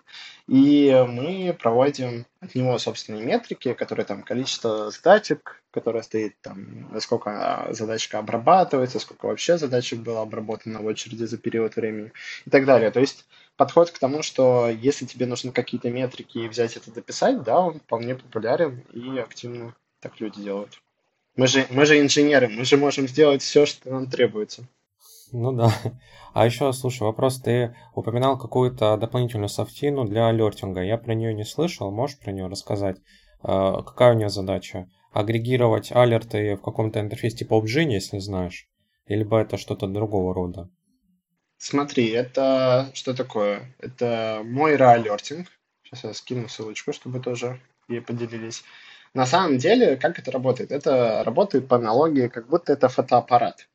и мы проводим от него собственные метрики, которые там количество задачек, которое стоит там, сколько задачка обрабатывается, сколько вообще задачек было обработано в очереди за период времени и так далее. То есть подход к тому, что если тебе нужны какие-то метрики и взять это дописать, да, он вполне популярен и активно так люди делают. Мы же, мы же инженеры, мы же можем сделать все, что нам требуется. Ну да. А еще, слушай, вопрос, ты упоминал какую-то дополнительную софтину для алертинга. Я про нее не слышал, можешь про нее рассказать? А, какая у нее задача? Агрегировать алерты в каком-то интерфейсе типа Obgyn, если знаешь? Либо это что-то другого рода? Смотри, это что такое? Это мой алертинг. Сейчас я скину ссылочку, чтобы тоже ей поделились. На самом деле, как это работает? Это работает по аналогии, как будто это фотоаппарат.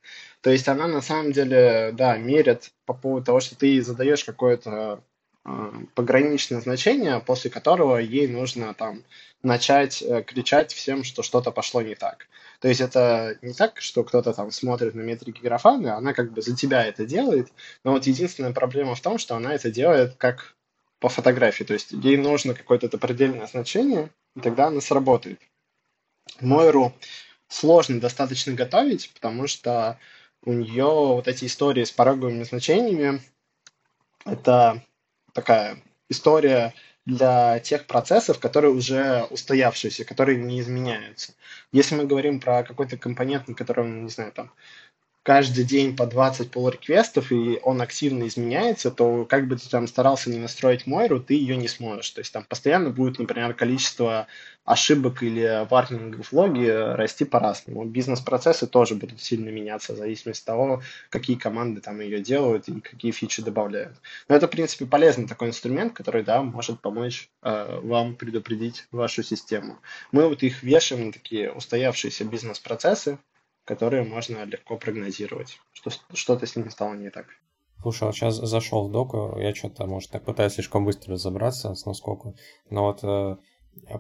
То есть она на самом деле, да, мерит по поводу того, что ты задаешь какое-то э, пограничное значение, после которого ей нужно там начать э, кричать всем, что что-то пошло не так. То есть это не так, что кто-то там смотрит на метрики графана, она как бы за тебя это делает, но вот единственная проблема в том, что она это делает как по фотографии, то есть ей нужно какое-то определенное значение, и тогда она сработает. Мойру сложно достаточно готовить, потому что у нее вот эти истории с пороговыми значениями, это такая история для тех процессов, которые уже устоявшиеся, которые не изменяются. Если мы говорим про какой-то компонент, на котором, не знаю, там каждый день по 20 pull реквестов и он активно изменяется, то как бы ты там старался не настроить Мойру, ты ее не сможешь. То есть там постоянно будет, например, количество ошибок или варнингов в логе расти по-разному. Бизнес-процессы тоже будут сильно меняться в зависимости от того, какие команды там ее делают и какие фичи добавляют. Но это, в принципе, полезный такой инструмент, который, да, может помочь э, вам предупредить вашу систему. Мы вот их вешаем на такие устоявшиеся бизнес-процессы, которые можно легко прогнозировать, что что-то с ними стало не так. Слушай, вот сейчас зашел в доку, я что-то, может, так пытаюсь слишком быстро разобраться с насколько, но вот э,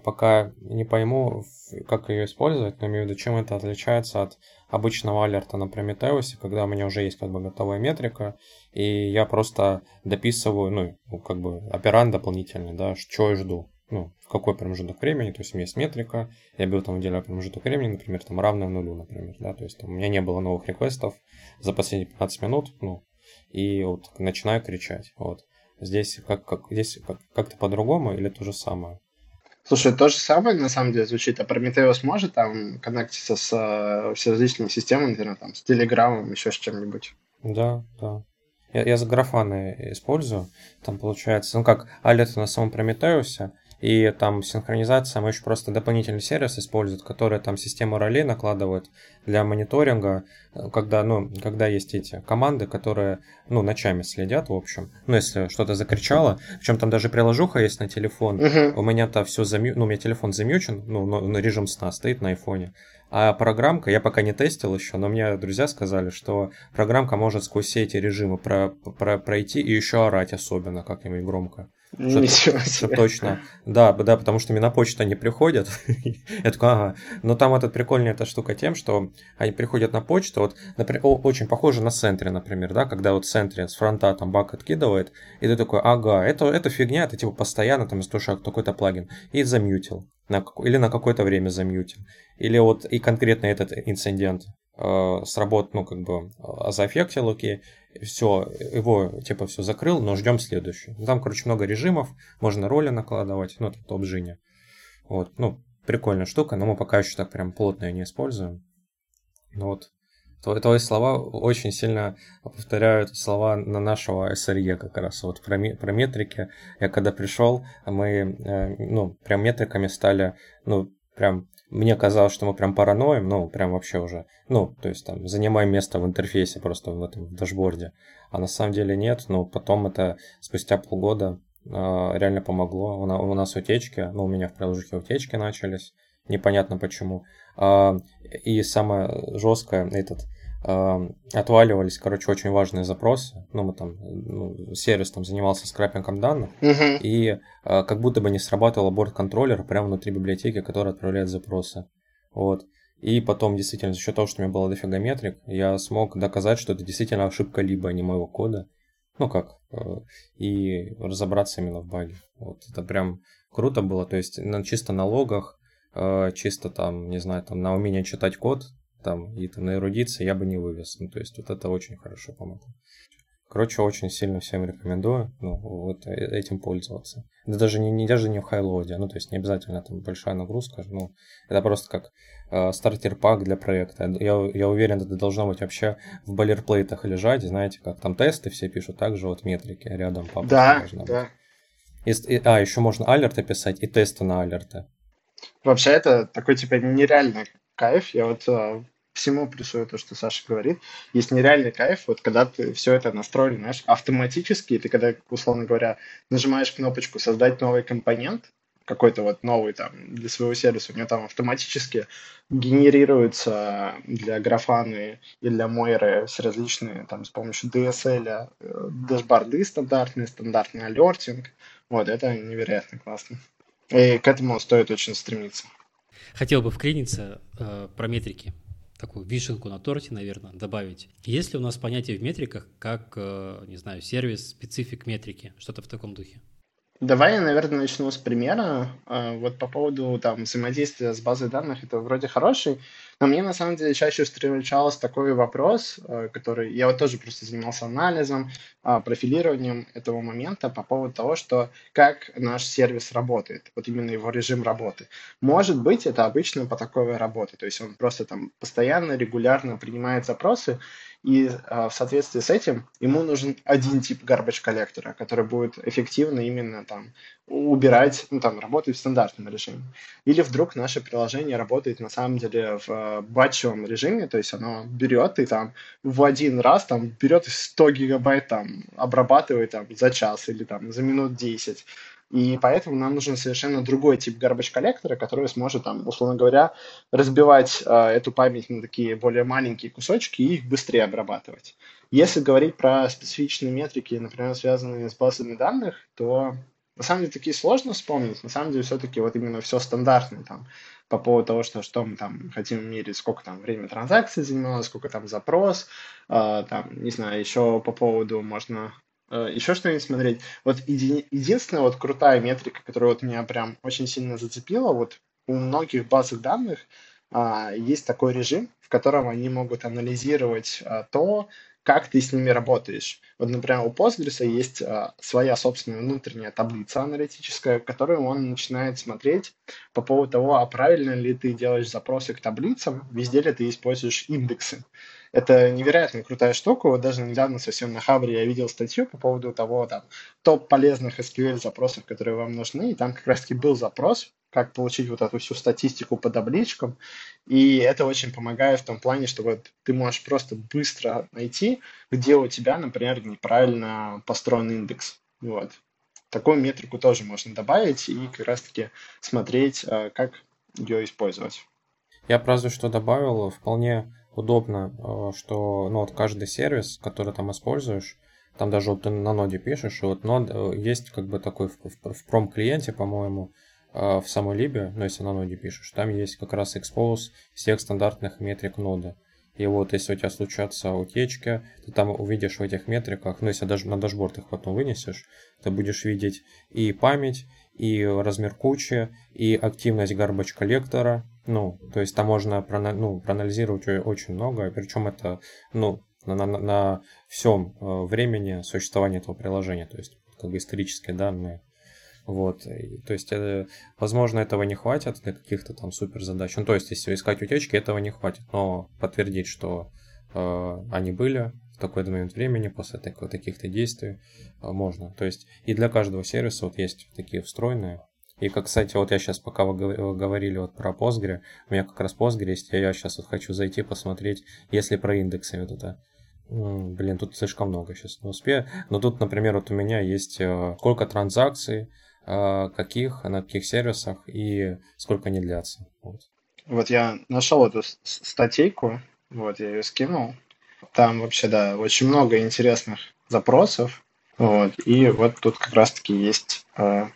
пока не пойму, как ее использовать, но имею в виду, чем это отличается от обычного алерта на Прометеусе, когда у меня уже есть как бы готовая метрика, и я просто дописываю, ну, как бы оперант дополнительный, да, что я жду, ну, в какой промежуток времени, то есть у меня есть метрика, я беру там выделяю промежуток времени, например, там равное нулю, например, да, то есть там, у меня не было новых реквестов за последние 15 минут, ну, и вот начинаю кричать. Вот. Здесь как, как, здесь как, как-то по-другому или то же самое? Слушай, то же самое на самом деле звучит, а Prometheus может там коннектиться с, э, с различными системами, например, там, с Телеграмом, еще с чем-нибудь? Да, да. Я, я за графаны использую. Там получается, ну как, алерт на самом Прометеусе, и там синхронизация, мы еще просто дополнительный сервис используют, который там систему ролей накладывает для мониторинга, э, когда, ну, когда есть эти команды, которые, ну, ночами следят, в общем. Ну, если что-то закричало, причем там даже приложуха есть на телефон, uh-huh. у меня-то все замью, ну, у меня телефон замьючен, ну, на режим сна стоит на айфоне. А программка, я пока не тестил еще, но мне друзья сказали, что программка может сквозь все эти режимы про, про, пройти и еще орать особенно как-нибудь громко. Что, что точно. Да, да, потому что мне на почту они приходят. Я такой, ага. Но там этот прикольная эта штука тем, что они приходят на почту, вот, например, очень похоже на центре, например, да, когда вот в центре с фронта там бак откидывает, и ты такой, ага, это, это фигня, это типа постоянно там из что какой-то плагин, и замьютил. На, или на какое-то время замьютил. Или вот и конкретно этот инцидент э, сработал, ну, как бы, э, заэффектил, окей, все, его типа все закрыл, но ждем следующий. Ну, там, короче, много режимов, можно роли накладывать, ну, это топ-джине. Вот, ну, прикольная штука, но мы пока еще так прям плотно ее не используем. Ну вот, твои, твои слова очень сильно повторяют слова на нашего SRE как раз, вот про, про метрики. Я когда пришел, мы, э, ну, прям метриками стали, ну, прям мне казалось, что мы прям параноим, ну, прям вообще уже, ну, то есть там занимаем место в интерфейсе просто в этом в дашборде, а на самом деле нет, но потом это спустя полгода э, реально помогло. У, на, у нас утечки, ну, у меня в приложухе утечки начались, непонятно почему. Э, и самое жесткое, этот, отваливались, короче, очень важные запросы. Ну, мы там, ну, сервис там занимался скрапингом данных, uh-huh. и а, как будто бы не срабатывал борт-контроллер прямо внутри библиотеки, который отправляет запросы. Вот. И потом, действительно, за счет того, что у меня было дофига метрик, я смог доказать, что это действительно ошибка либо а не моего кода. Ну как, э, и разобраться именно в баге. Вот это прям круто было. То есть на, чисто на логах, э, чисто там, не знаю, там на умение читать код, там и на эрудиции я бы не вывез. Ну, то есть вот это очень хорошо помогло. Короче, очень сильно всем рекомендую ну, вот э, этим пользоваться. Да даже не, не даже не в хайлоде, ну то есть не обязательно там большая нагрузка, ну это просто как э, стартер-пак для проекта. Я, я уверен, это должно быть вообще в балерплейтах лежать, знаете, как там тесты все пишут, также вот метрики рядом папа Да, да. И, и, а, еще можно алерты писать и тесты на алерты. Вообще это такой типа нереальный кайф. Я вот э, всему плюсую то, что Саша говорит. Есть нереальный кайф, вот когда ты все это настроил, знаешь, автоматически, ты когда, условно говоря, нажимаешь кнопочку «Создать новый компонент», какой-то вот новый там для своего сервиса, у него там автоматически генерируются для графаны и для Мойры с различные там с помощью DSL э, дашборды стандартные, стандартный алертинг. Вот, это невероятно классно. И к этому стоит очень стремиться. Хотел бы вклиниться э, про метрики. Такую вишенку на торте, наверное, добавить. Есть ли у нас понятие в метриках, как, э, не знаю, сервис, специфик метрики? Что-то в таком духе? Давай я, наверное, начну с примера. А, вот по поводу там взаимодействия с базой данных, это вроде хороший, но мне на самом деле чаще встречался такой вопрос, а, который я вот тоже просто занимался анализом, а, профилированием этого момента по поводу того, что как наш сервис работает, вот именно его режим работы. Может быть, это обычно по такой работе, то есть он просто там постоянно, регулярно принимает запросы, и а, в соответствии с этим ему нужен один тип garbage коллектора, который будет эффективно именно там убирать, ну там работать в стандартном режиме. Или вдруг наше приложение работает на самом деле в а, батчевом режиме, то есть оно берет и там в один раз там берет 100 гигабайт там обрабатывает там за час или там за минут 10 И поэтому нам нужен совершенно другой тип garbage коллектора, который сможет, там, условно говоря, разбивать э, эту память на такие более маленькие кусочки и их быстрее обрабатывать. Если говорить про специфичные метрики, например, связанные с базами данных, то на самом деле такие сложно вспомнить. На самом деле все-таки вот именно все стандартное там по поводу того, что, что мы там хотим мерить, сколько там время транзакции занимало, сколько там запрос, э, там, не знаю, еще по поводу можно еще что-нибудь смотреть. Вот еди- единственная вот крутая метрика, которая вот меня прям очень сильно зацепила, вот у многих базах данных а, есть такой режим, в котором они могут анализировать а, то, как ты с ними работаешь. Вот, например, у Postgres есть а, своя собственная внутренняя таблица аналитическая, в которой он начинает смотреть по поводу того, а правильно ли ты делаешь запросы к таблицам, везде ли ты используешь индексы. Это невероятно крутая штука. Вот даже недавно совсем на Хабре я видел статью по поводу того, там, топ полезных SQL запросов, которые вам нужны, и там как раз-таки был запрос, как получить вот эту всю статистику по табличкам. И это очень помогает в том плане, что вот ты можешь просто быстро найти, где у тебя, например, неправильно построен индекс. Вот. Такую метрику тоже можно добавить и как раз-таки смотреть, э, как ее использовать. Я разве что добавил, вполне удобно, э, что ну, вот каждый сервис, который там используешь, там даже вот ты на ноде пишешь, и вот нод, э, есть как бы такой в, в, в пром-клиенте, по-моему, э, в самой либе, ну если на ноде пишешь, там есть как раз expose всех стандартных метрик ноды. И вот если у тебя случатся утечки, ты там увидишь в этих метриках, ну если даже на дашборд их потом вынесешь, ты будешь видеть и память, и размер кучи, и активность garbage коллектора, ну, то есть там можно ну, проанализировать очень много, причем это, ну, на, на, на всем э, времени существования этого приложения, то есть как бы исторические данные. Вот, и, то есть, это, возможно, этого не хватит для каких-то там супер задач. Ну, то есть, если искать утечки, этого не хватит, но подтвердить, что э, они были в такой момент времени после таких-то действий э, можно. То есть, и для каждого сервиса вот есть такие встроенные и, как, кстати, вот я сейчас, пока вы говорили вот про Postgre, у меня как раз Postgre есть, я сейчас вот хочу зайти посмотреть, если про индексы вот это. Блин, тут слишком много сейчас не успею. Но тут, например, вот у меня есть э, сколько транзакций, э, каких, на каких сервисах и сколько они длятся. Вот, вот я нашел эту статейку, вот я ее скинул. Там вообще, да, очень много интересных запросов. Вот, и вот тут как раз-таки есть э,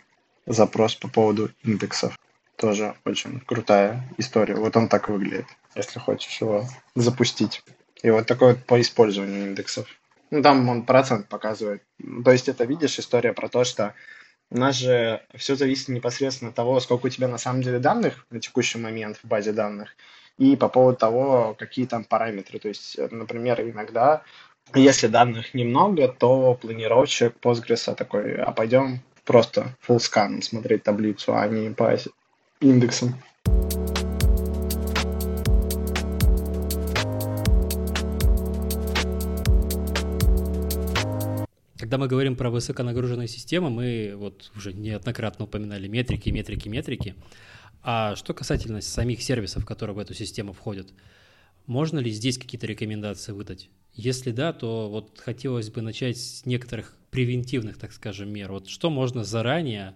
запрос по поводу индексов. Тоже очень крутая история. Вот он так выглядит, если хочешь его запустить. И вот такой вот по использованию индексов. Ну, там он процент показывает. То есть это, видишь, история про то, что у нас же все зависит непосредственно от того, сколько у тебя на самом деле данных на текущий момент в базе данных, и по поводу того, какие там параметры. То есть, например, иногда, если данных немного, то планировщик Postgres такой, а пойдем просто full scan смотреть таблицу, а не по индексам. Когда мы говорим про высоконагруженные системы, мы вот уже неоднократно упоминали метрики, метрики, метрики. А что касательно самих сервисов, которые в эту систему входят, можно ли здесь какие-то рекомендации выдать? Если да, то вот хотелось бы начать с некоторых превентивных, так скажем, мер. Вот что можно заранее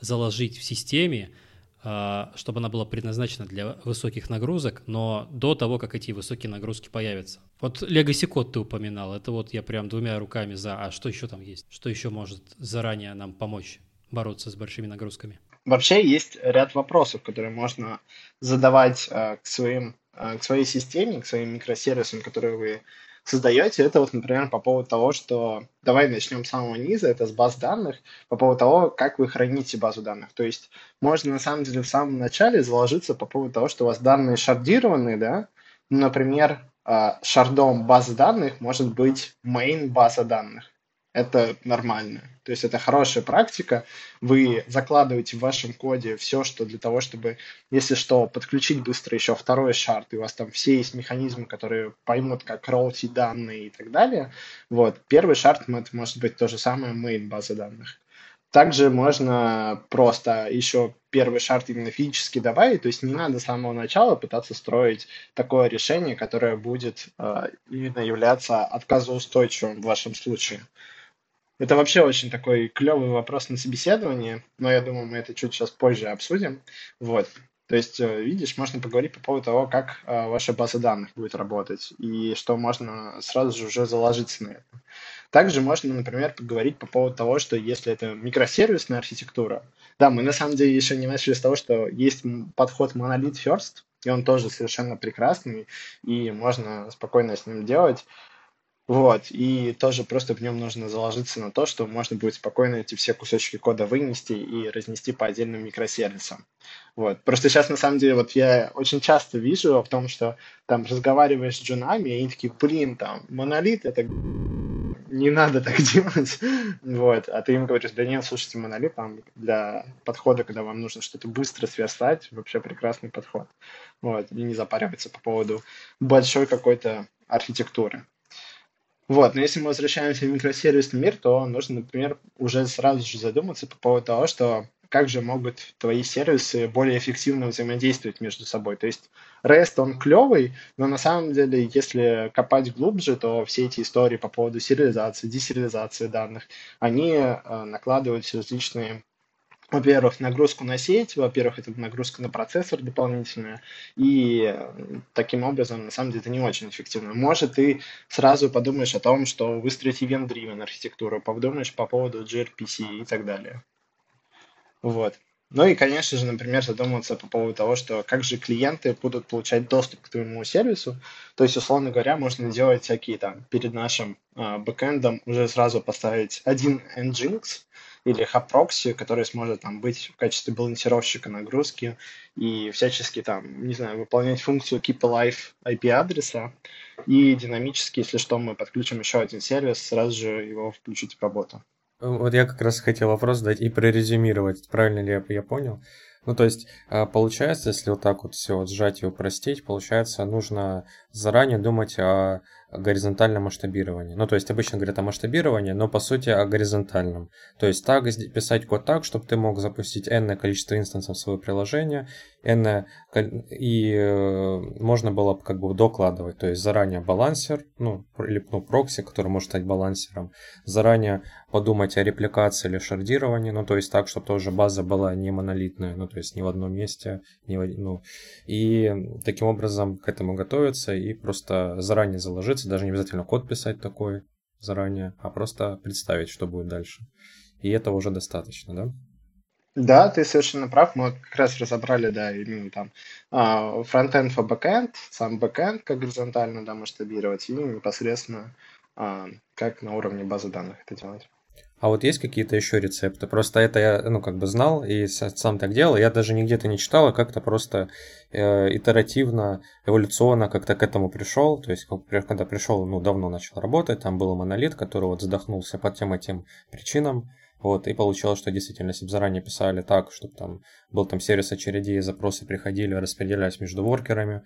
заложить в системе, а, чтобы она была предназначена для высоких нагрузок, но до того, как эти высокие нагрузки появятся. Вот Legacy код ты упоминал, это вот я прям двумя руками за. А что еще там есть? Что еще может заранее нам помочь бороться с большими нагрузками? Вообще есть ряд вопросов, которые можно задавать э, к своим э, к своей системе, к своим микросервисам, которые вы создаете, это вот, например, по поводу того, что давай начнем с самого низа, это с баз данных, по поводу того, как вы храните базу данных. То есть можно на самом деле в самом начале заложиться по поводу того, что у вас данные шардированы, да, например, а, шардом базы данных может быть main база данных это нормально. То есть это хорошая практика. Вы закладываете в вашем коде все, что для того, чтобы, если что, подключить быстро еще второй шарт, и у вас там все есть механизмы, которые поймут, как роутить данные и так далее. Вот. Первый шарт это может быть то же самое main база данных. Также можно просто еще первый шарт именно физически добавить, то есть не надо с самого начала пытаться строить такое решение, которое будет э, именно являться отказоустойчивым в вашем случае. Это вообще очень такой клевый вопрос на собеседовании, но я думаю, мы это чуть сейчас позже обсудим. Вот. То есть, э, видишь, можно поговорить по поводу того, как э, ваша база данных будет работать и что можно сразу же уже заложиться на это. Также можно, например, поговорить по поводу того, что если это микросервисная архитектура, да, мы на самом деле еще не начали с того, что есть подход Monolith First, и он тоже совершенно прекрасный, и можно спокойно с ним делать. Вот, и тоже просто в нем нужно заложиться на то, что можно будет спокойно эти все кусочки кода вынести и разнести по отдельным микросервисам. Вот. Просто сейчас, на самом деле, вот я очень часто вижу в том, что там разговариваешь с джунами, и они такие, блин, там, монолит, это не надо так делать. вот. А ты им говоришь, да нет, слушайте, монолит там для подхода, когда вам нужно что-то быстро сверстать, вообще прекрасный подход. Вот. И не запариваться по поводу большой какой-то архитектуры. Вот, но если мы возвращаемся в микросервисный мир, то нужно, например, уже сразу же задуматься по поводу того, что как же могут твои сервисы более эффективно взаимодействовать между собой. То есть REST, он клевый, но на самом деле, если копать глубже, то все эти истории по поводу сериализации, десериализации данных, они э, накладывают различные во-первых, нагрузку на сеть, во-первых, это нагрузка на процессор дополнительная, и таким образом, на самом деле, это не очень эффективно. Может, ты сразу подумаешь о том, что выстроить event-driven архитектуру, подумаешь по поводу gRPC и так далее. Вот. Ну и, конечно же, например, задумываться по поводу того, что как же клиенты будут получать доступ к твоему сервису. То есть, условно говоря, можно делать всякие там перед нашим э, бэкэндом уже сразу поставить один Nginx, или HAProxy, который сможет там быть в качестве балансировщика нагрузки и всячески там, не знаю, выполнять функцию keep alive IP-адреса и динамически, если что, мы подключим еще один сервис, сразу же его включить в работу. Вот я как раз хотел вопрос задать и прорезюмировать, правильно ли я, я понял. Ну, то есть, а, получается, если вот так вот все вот сжать и упростить, получается, нужно заранее думать о горизонтальном масштабировании. Ну, то есть обычно говорят о масштабировании, но по сути о горизонтальном. То есть так писать код так, чтобы ты мог запустить n количество инстансов своего приложения, n и э, можно было как бы докладывать. То есть заранее балансер, ну, или ну, прокси, который может стать балансером, заранее подумать о репликации или шардировании, ну, то есть так, чтобы тоже база была не монолитная, ну, то есть не в одном месте, не в, ну, и таким образом к этому готовиться и просто заранее заложить научиться, даже не обязательно код писать такой заранее, а просто представить, что будет дальше. И этого уже достаточно, да? Да, ты совершенно прав. Мы как раз разобрали, да, именно там фронтенд for backend, сам backend, как горизонтально, да, масштабировать, и непосредственно а, как на уровне базы данных это делать. А вот есть какие-то еще рецепты? Просто это я, ну, как бы знал и сам так делал. Я даже нигде-то не читал, а как-то просто э, итеративно, эволюционно как-то к этому пришел. То есть, когда пришел, ну, давно начал работать, там был монолит, который вот задохнулся по тем этим причинам. Вот, и получилось, что действительно, если бы заранее писали так, чтобы там был там сервис очередей, запросы приходили, распределялись между воркерами,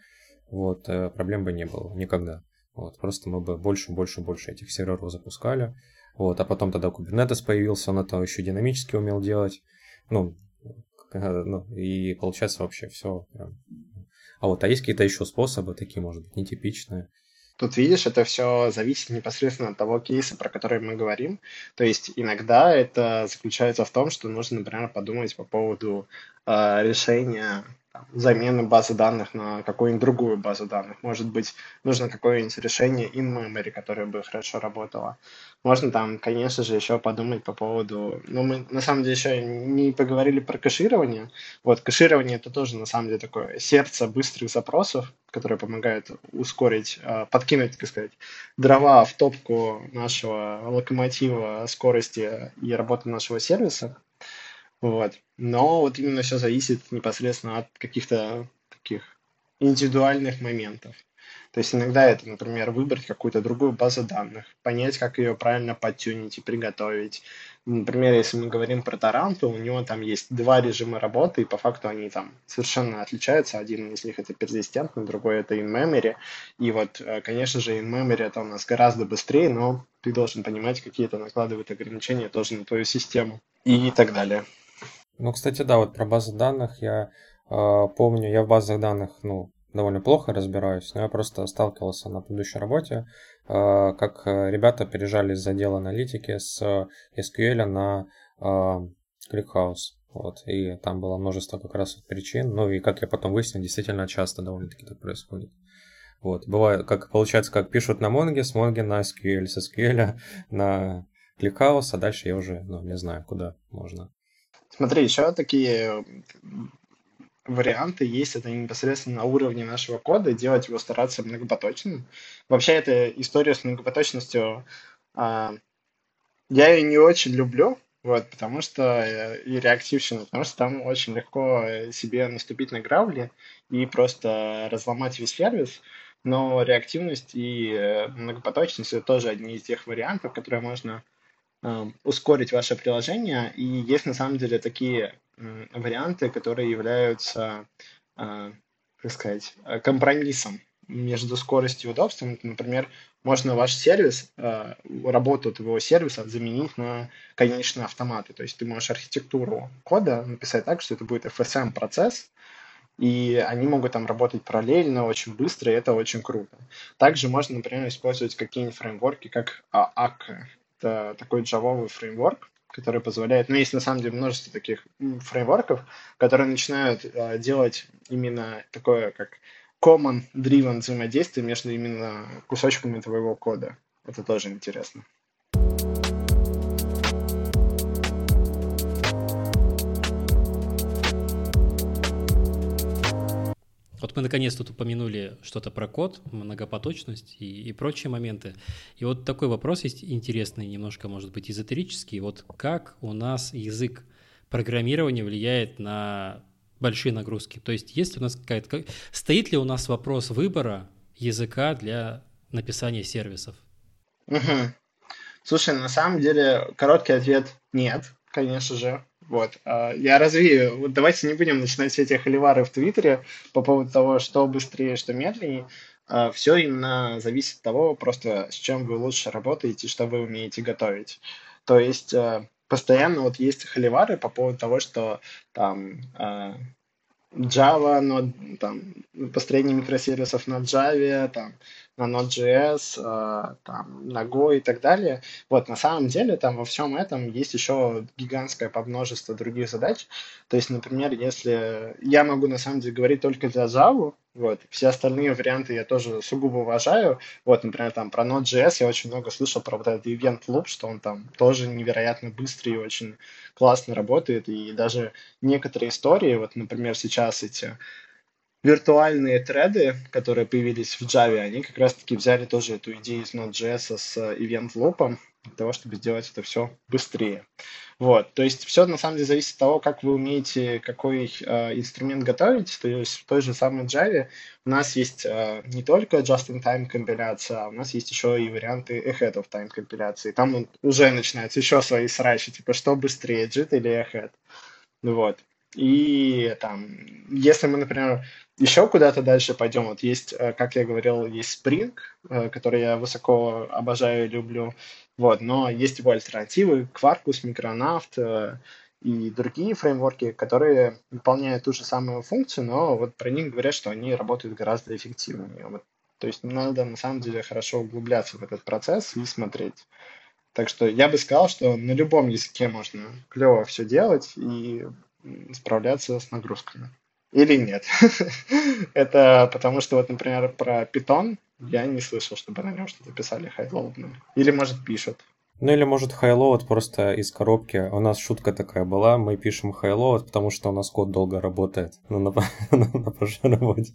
вот, э, проблем бы не было никогда. Вот, просто мы бы больше, больше, больше этих серверов запускали. Вот, а потом тогда Kubernetes появился, он это еще динамически умел делать. Ну, ну и получается вообще все. А вот, а есть какие-то еще способы, такие, может быть, нетипичные? Тут, видишь, это все зависит непосредственно от того кейса, про который мы говорим. То есть иногда это заключается в том, что нужно, например, подумать по поводу э, решения там, замены базы данных на какую-нибудь другую базу данных. Может быть, нужно какое-нибудь решение in-memory, которое бы хорошо работало. Можно там, конечно же, еще подумать по поводу... Ну, мы на самом деле еще не поговорили про кэширование. Вот, кэширование это тоже на самом деле такое сердце быстрых запросов, которое помогает ускорить, а, подкинуть, так сказать, дрова в топку нашего локомотива скорости и работы нашего сервиса. Вот. Но вот именно все зависит непосредственно от каких-то таких индивидуальных моментов. То есть иногда это, например, выбрать какую-то другую базу данных, понять, как ее правильно подтюнить и приготовить. Например, если мы говорим про Таранту, у него там есть два режима работы, и по факту они там совершенно отличаются. Один из них это персистентный, другой это in-memory. И вот, э, конечно же, in-memory это у нас гораздо быстрее, но ты должен понимать, какие это накладывают ограничения тоже на твою систему и так далее. Ну, кстати, да, вот про базы данных я э, помню, я в базах данных, ну, довольно плохо разбираюсь, но я просто сталкивался на предыдущей работе как ребята переезжали из отдела аналитики с SQL на ClickHouse. Вот, и там было множество как раз причин. Ну и как я потом выяснил, действительно часто довольно-таки так происходит. Вот, бывает, как получается, как пишут на Монге, с Монге на SQL, с SQL на ClickHouse, а дальше я уже, ну, не знаю, куда можно. Смотри, еще такие варианты есть, это непосредственно на уровне нашего кода, делать его стараться многопоточным. Вообще, эта история с многопоточностью, а, я ее не очень люблю, вот, потому что э, и реактивщина, потому что там очень легко э, себе наступить на грабли и просто разломать весь сервис. Но реактивность и э, многопоточность это тоже одни из тех вариантов, которые можно ускорить ваше приложение. И есть на самом деле такие э, варианты, которые являются, э, как сказать, компромиссом между скоростью и удобством. Например, можно ваш сервис, э, работу твоего сервиса заменить на конечные автоматы. То есть ты можешь архитектуру кода написать так, что это будет FSM-процесс, и они могут там работать параллельно, очень быстро, и это очень круто. Также можно, например, использовать какие-нибудь фреймворки, как AK. Это такой джавовый фреймворк, который позволяет, ну, есть на самом деле множество таких фреймворков, которые начинают э, делать именно такое, как common-driven взаимодействие между именно кусочками твоего кода. Это тоже интересно. Вот мы наконец тут упомянули что-то про код, многопоточность и, и прочие моменты. И вот такой вопрос есть интересный, немножко, может быть, эзотерический. Вот как у нас язык программирования влияет на большие нагрузки. То есть есть у нас какая-то... Стоит ли у нас вопрос выбора языка для написания сервисов? Угу. Слушай, на самом деле короткий ответ нет, конечно же. Вот. А, я развею. Вот давайте не будем начинать все эти холивары в Твиттере по поводу того, что быстрее, что медленнее. А, все именно зависит от того, просто с чем вы лучше работаете, что вы умеете готовить. То есть а, постоянно вот есть холивары по поводу того, что там Java, но там построение микросервисов на Java, там на Node.js, э, там, на Go и так далее. Вот, на самом деле, там во всем этом есть еще гигантское подмножество других задач. То есть, например, если я могу на самом деле говорить только для Java, вот, все остальные варианты я тоже сугубо уважаю. Вот, например, там про Node.js я очень много слышал про вот этот event loop, что он там тоже невероятно быстрый и очень классно работает. И даже некоторые истории, вот, например, сейчас эти виртуальные треды, которые появились в Java, они как раз-таки взяли тоже эту идею из Node.js с э, event loop для того, чтобы сделать это все быстрее. Вот, то есть все на самом деле зависит от того, как вы умеете какой э, инструмент готовить. То есть в той же самой Java у нас есть э, не только just-in-time компиляция, а у нас есть еще и варианты ahead of time компиляции. Там уже начинаются еще свои срачи, типа что быстрее, JIT или ahead. Вот. И там, если мы, например, еще куда-то дальше пойдем, вот есть, э, как я говорил, есть Spring, э, который я высоко обожаю и люблю, вот, но есть его альтернативы, Quarkus, Micronaut э, и другие фреймворки, которые выполняют ту же самую функцию, но вот про них говорят, что они работают гораздо эффективнее. Вот, то есть надо на самом деле хорошо углубляться в этот процесс и смотреть. Так что я бы сказал, что на любом языке можно клево все делать и справляться с нагрузками. Или нет. Это потому что, вот, например, про Python я не слышал, чтобы на нем что-то писали highload но. Или, может, пишут. Ну или может highload просто из коробки. У нас шутка такая была, мы пишем highload, потому что у нас код долго работает на, на, на прошлой работе.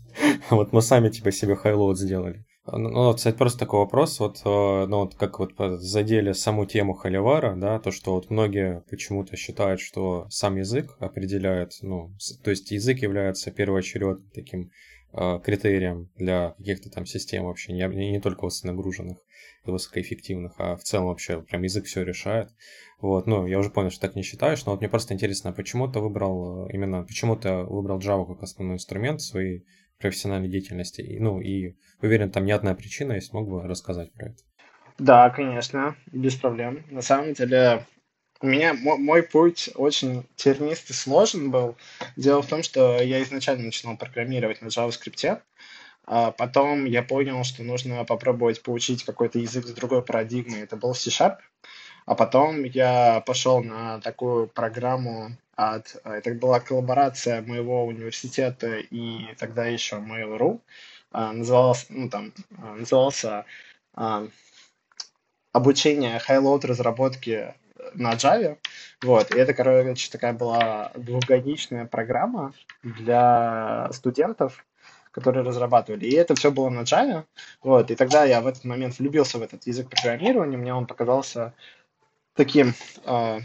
Вот мы сами типа себе highload сделали. Ну, ну, вот, кстати, просто такой вопрос, вот, э, ну, вот как вот задели саму тему холивара, да, то, что вот многие почему-то считают, что сам язык определяет, ну, то есть язык является первоочередным таким э, критерием для каких-то там систем вообще, не, не, только высоконагруженных и высокоэффективных, а в целом вообще прям язык все решает. Вот, ну, я уже понял, что так не считаешь, но вот мне просто интересно, почему ты выбрал э, именно, почему ты выбрал Java как основной инструмент своей профессиональной деятельности. И, ну, и уверен, там не одна причина, и смог бы рассказать про это. Да, конечно, без проблем. На самом деле, у меня мой, мой путь очень тернистый, сложен был. Дело в том, что я изначально начинал программировать на JavaScript, А потом я понял, что нужно попробовать получить какой-то язык с другой парадигмой. Это был C-Sharp. А потом я пошел на такую программу от... Это была коллаборация моего университета и тогда еще Mail.ru. А, называлась, ну, там, а, назывался а, обучение high-load разработки на Java. Вот. И это, короче, такая была двухгодичная программа для студентов, которые разрабатывали. И это все было на Java. Вот. И тогда я в этот момент влюбился в этот язык программирования. Мне он показался таким э,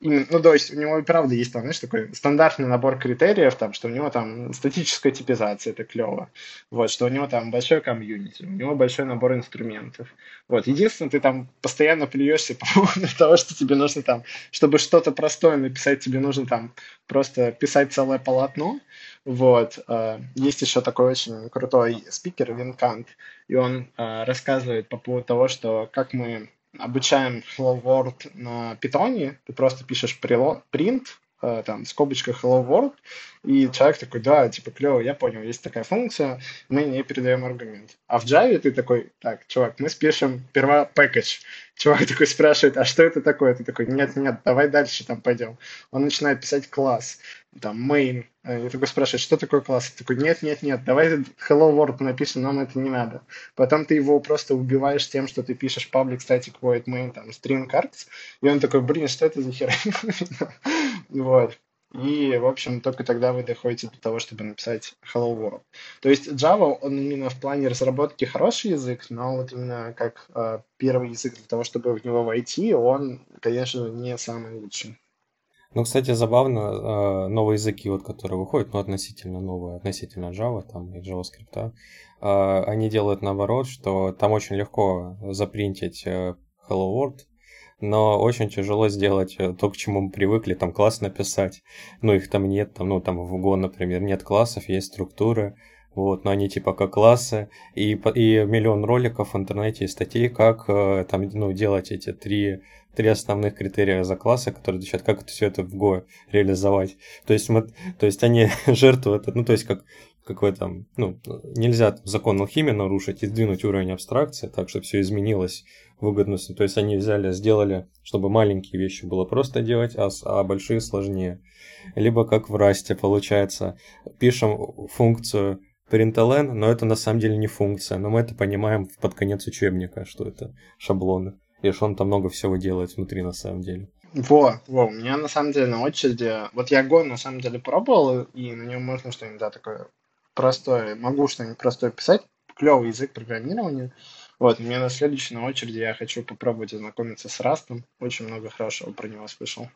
Именно, ну, то есть у него и правда есть там, знаешь, такой стандартный набор критериев, там, что у него там статическая типизация, это клево, вот, что у него там большой комьюнити, у него большой набор инструментов, вот, единственное, ты там постоянно плюешься по поводу того, что тебе нужно там, чтобы что-то простое написать, тебе нужно там просто писать целое полотно, вот, э, есть еще такой очень крутой спикер Винкант, и он э, рассказывает по поводу того, что как мы обучаем Hello World на питоне, ты просто пишешь print, там, в скобочках Hello World, и человек такой, да, типа, клево, я понял, есть такая функция, мы не передаем аргумент. А в Java ты такой, так, чувак, мы спишем перва package. Чувак такой спрашивает, а что это такое? Ты такой, нет, нет, давай дальше там пойдем. Он начинает писать класс, там, main. Я такой спрашиваю, что такое класс? Я такой, нет, нет, нет, давай hello world напишем, нам это не надо. Потом ты его просто убиваешь тем, что ты пишешь public static void main, там, string cards, и он такой, блин, что это за херня? Вот. И, в общем, только тогда вы доходите до того, чтобы написать Hello World. То есть Java, он именно в плане разработки хороший язык, но вот именно как э, первый язык для того, чтобы в него войти, он, конечно, не самый лучший. Ну, кстати, забавно, э, новые языки, вот, которые выходят, ну, относительно новые, относительно Java там, и JavaScript, э, они делают наоборот, что там очень легко запринтить э, Hello World, но очень тяжело сделать э, то, к чему мы привыкли, там класс написать. Ну, их там нет, там, ну, там в Go, например, нет классов, есть структуры, вот, но они типа как классы, и, и миллион роликов в интернете и статей, как э, там, ну, делать эти три, три основных критерия за классы, которые отвечают, как это все это в Go реализовать. То есть, мы, то есть они жертвуют, ну, то есть как какой там, ну, нельзя закон алхимии нарушить и сдвинуть уровень абстракции так, чтобы все изменилось выгодностью. То есть они взяли, сделали, чтобы маленькие вещи было просто делать, а, а большие сложнее. Либо как в расте получается, пишем функцию println, но это на самом деле не функция, но мы это понимаем под конец учебника, что это шаблоны. И что он там много всего делает внутри на самом деле. Во, во, у меня на самом деле на очереди, вот я Go на самом деле пробовал, и на нем можно что-нибудь, да, такое простое, могу что-нибудь простое писать, клевый язык программирования, вот, мне на следующей на очереди я хочу попробовать ознакомиться с Растом. Очень много хорошего про него слышал.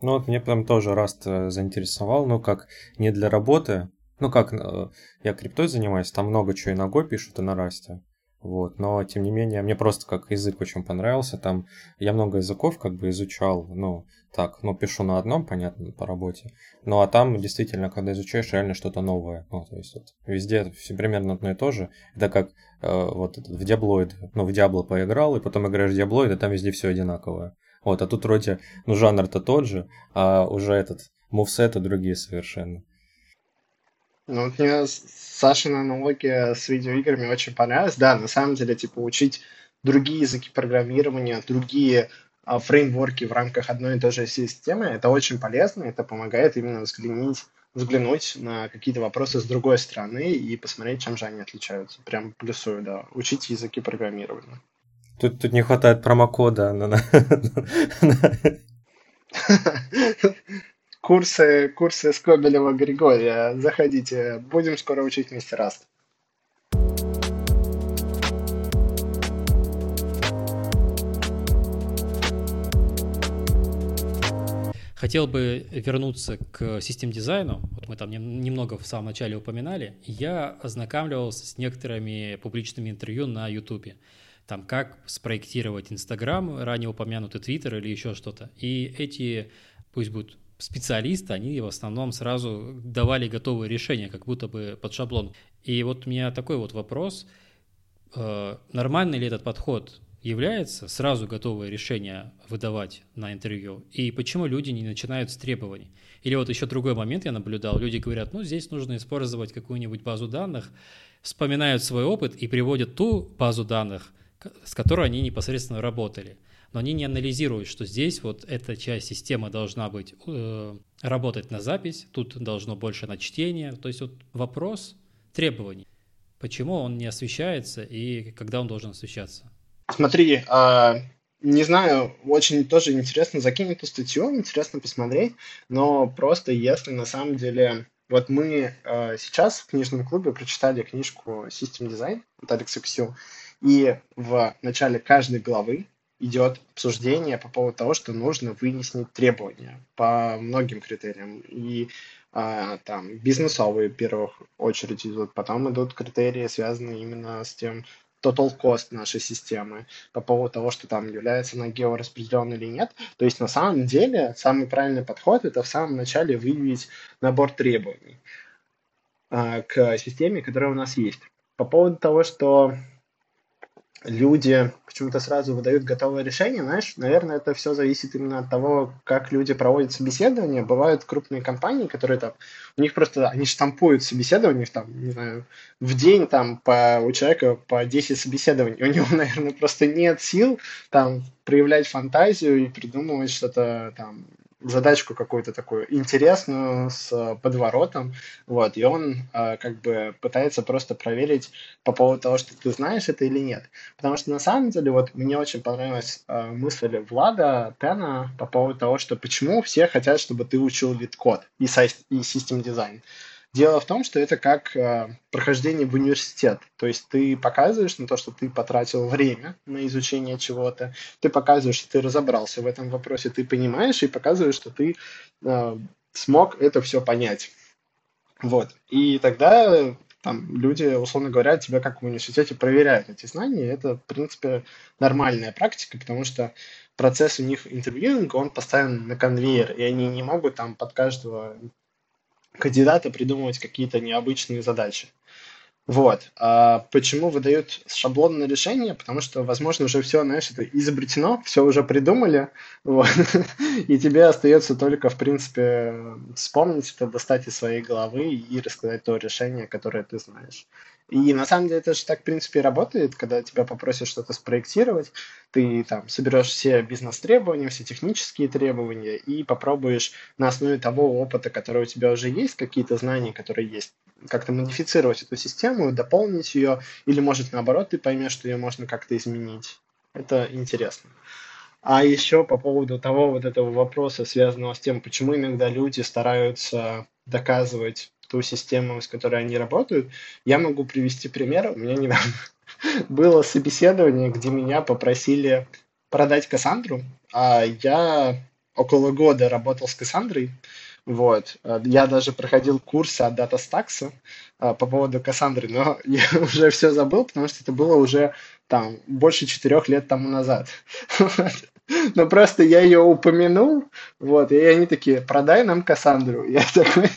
Ну вот мне прям тоже Раст э, заинтересовал, ну как не для работы, ну как э, я криптой занимаюсь, там много чего и на Go пишут, и на Расте. Вот, но тем не менее, мне просто как язык очень понравился. Там я много языков как бы изучал, ну, так, ну, пишу на одном, понятно, по работе. Ну, а там действительно, когда изучаешь, реально что-то новое. Ну, то есть вот, везде все примерно одно и то же. Это как э, вот в Диаблоид. Ну, в Диабло поиграл, и потом играешь в Диаблоид, и там везде все одинаковое. Вот, а тут вроде, ну, жанр-то тот же, а уже этот мувсеты другие совершенно. Ну, вот мне Сашина аналогия с видеоиграми очень понравилась. Да, на самом деле, типа, учить другие языки программирования, другие а, фреймворки в рамках одной и той же системы, это очень полезно, это помогает именно взглянуть, взглянуть на какие-то вопросы с другой стороны и посмотреть, чем же они отличаются. Прям плюсую, да. Учить языки программирования. Тут, тут не хватает промокода. Курсы, курсы Скобелева Григория. Заходите. Будем скоро учить вместе Раст. Хотел бы вернуться к систем дизайну. Вот мы там немного в самом начале упоминали. Я ознакомливался с некоторыми публичными интервью на YouTube. Там как спроектировать Инстаграм, ранее упомянутый Твиттер или еще что-то. И эти, пусть будут специалисты, они в основном сразу давали готовые решения, как будто бы под шаблон. И вот у меня такой вот вопрос. Э, нормальный ли этот подход является сразу готовое решение выдавать на интервью? И почему люди не начинают с требований? Или вот еще другой момент я наблюдал. Люди говорят, ну, здесь нужно использовать какую-нибудь базу данных, вспоминают свой опыт и приводят ту базу данных, с которой они непосредственно работали. Но они не анализируют, что здесь вот эта часть системы должна быть э, работать на запись, тут должно больше на чтение. То есть вот вопрос требований. Почему он не освещается и когда он должен освещаться? Смотри, а, не знаю, очень тоже интересно закинь эту статью, интересно посмотреть, но просто если на самом деле... Вот мы э, сейчас в книжном клубе прочитали книжку System Design от Алекса Ксю, и в начале каждой главы идет обсуждение по поводу того, что нужно вынести требования по многим критериям. И а, там бизнесовые в первых очередь идут, потом идут критерии, связанные именно с тем, total cost нашей системы, по поводу того, что там является она геораспределенной или нет. То есть на самом деле самый правильный подход это в самом начале выявить набор требований э, к системе, которая у нас есть. По поводу того, что люди почему-то сразу выдают готовое решение, знаешь, наверное, это все зависит именно от того, как люди проводят собеседование. Бывают крупные компании, которые там, у них просто, они штампуют собеседование, там, не знаю, в день там по, у человека по 10 собеседований. У него, наверное, просто нет сил там проявлять фантазию и придумывать что-то там задачку какую-то такую интересную с подворотом, вот, и он э, как бы пытается просто проверить по поводу того, что ты знаешь это или нет. Потому что на самом деле вот мне очень понравилась э, мысль Влада Тена по поводу того, что почему все хотят, чтобы ты учил вид-код и, систем дизайн. Дело в том, что это как э, прохождение в университет. То есть ты показываешь на то, что ты потратил время на изучение чего-то, ты показываешь, что ты разобрался в этом вопросе, ты понимаешь и показываешь, что ты э, смог это все понять. Вот. И тогда там люди, условно говоря, тебя как в университете проверяют эти знания. Это, в принципе, нормальная практика, потому что процесс у них интервьюинга, он поставлен на конвейер, и они не могут там под каждого кандидата придумывать какие-то необычные задачи. Вот. А почему выдают шаблонное решение? Потому что, возможно, уже все, знаешь, это изобретено, все уже придумали, вот. и тебе остается только, в принципе, вспомнить это, достать из своей головы и рассказать то решение, которое ты знаешь. И на самом деле это же так, в принципе, и работает, когда тебя попросят что-то спроектировать, ты там соберешь все бизнес-требования, все технические требования и попробуешь на основе того опыта, который у тебя уже есть, какие-то знания, которые есть, как-то модифицировать эту систему, дополнить ее, или, может, наоборот, ты поймешь, что ее можно как-то изменить. Это интересно. А еще по поводу того вот этого вопроса, связанного с тем, почему иногда люди стараются доказывать ту систему, с которой они работают. Я могу привести пример. У меня недавно было собеседование, где меня попросили продать Кассандру, а я около года работал с Кассандрой, вот. Я даже проходил курсы от DataStax а, по поводу Кассандры, но я уже все забыл, потому что это было уже там больше четырех лет тому назад. Но просто я ее упомянул, вот, и они такие, продай нам Кассандру. Я такой,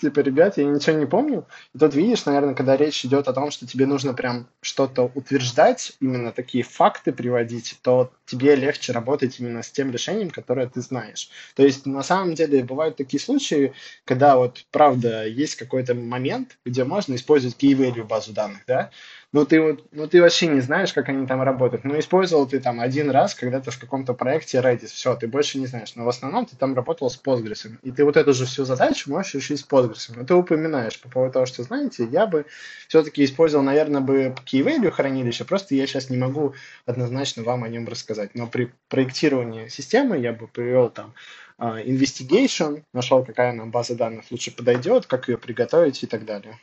типа, ребят, я ничего не помню. И тут видишь, наверное, когда речь идет о том, что тебе нужно прям что-то утверждать, именно такие факты приводить, то тебе легче работать именно с тем решением, которое ты знаешь. То есть, на самом деле, бывают такие случаи, когда вот, правда, есть какой-то момент, где можно использовать key-value базу данных, да, ну ты вот, ну ты вообще не знаешь, как они там работают. Ну использовал ты там один раз когда-то в каком-то проекте Redis, все, ты больше не знаешь. Но в основном ты там работал с Postgres. И ты вот эту же всю задачу можешь решить с Postgres. Но ты упоминаешь по поводу того, что, знаете, я бы все-таки использовал, наверное, бы key value хранилище, просто я сейчас не могу однозначно вам о нем рассказать. Но при проектировании системы я бы привел там uh, investigation, нашел, какая нам база данных лучше подойдет, как ее приготовить и так далее.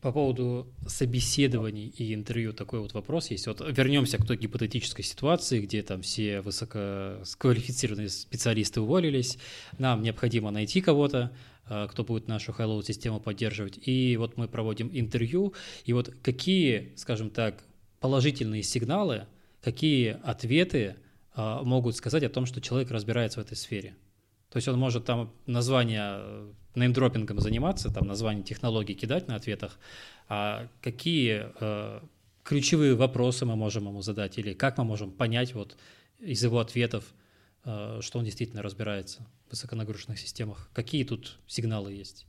По поводу собеседований и интервью такой вот вопрос есть. Вот вернемся к той гипотетической ситуации, где там все высококвалифицированные специалисты уволились. Нам необходимо найти кого-то, э, кто будет нашу Hello систему поддерживать. И вот мы проводим интервью. И вот какие, скажем так, положительные сигналы, какие ответы э, могут сказать о том, что человек разбирается в этой сфере? То есть он может там название э, неймдропингом заниматься, там название технологий кидать на ответах, а какие э, ключевые вопросы мы можем ему задать, или как мы можем понять вот из его ответов, э, что он действительно разбирается в высоконагруженных системах? Какие тут сигналы есть?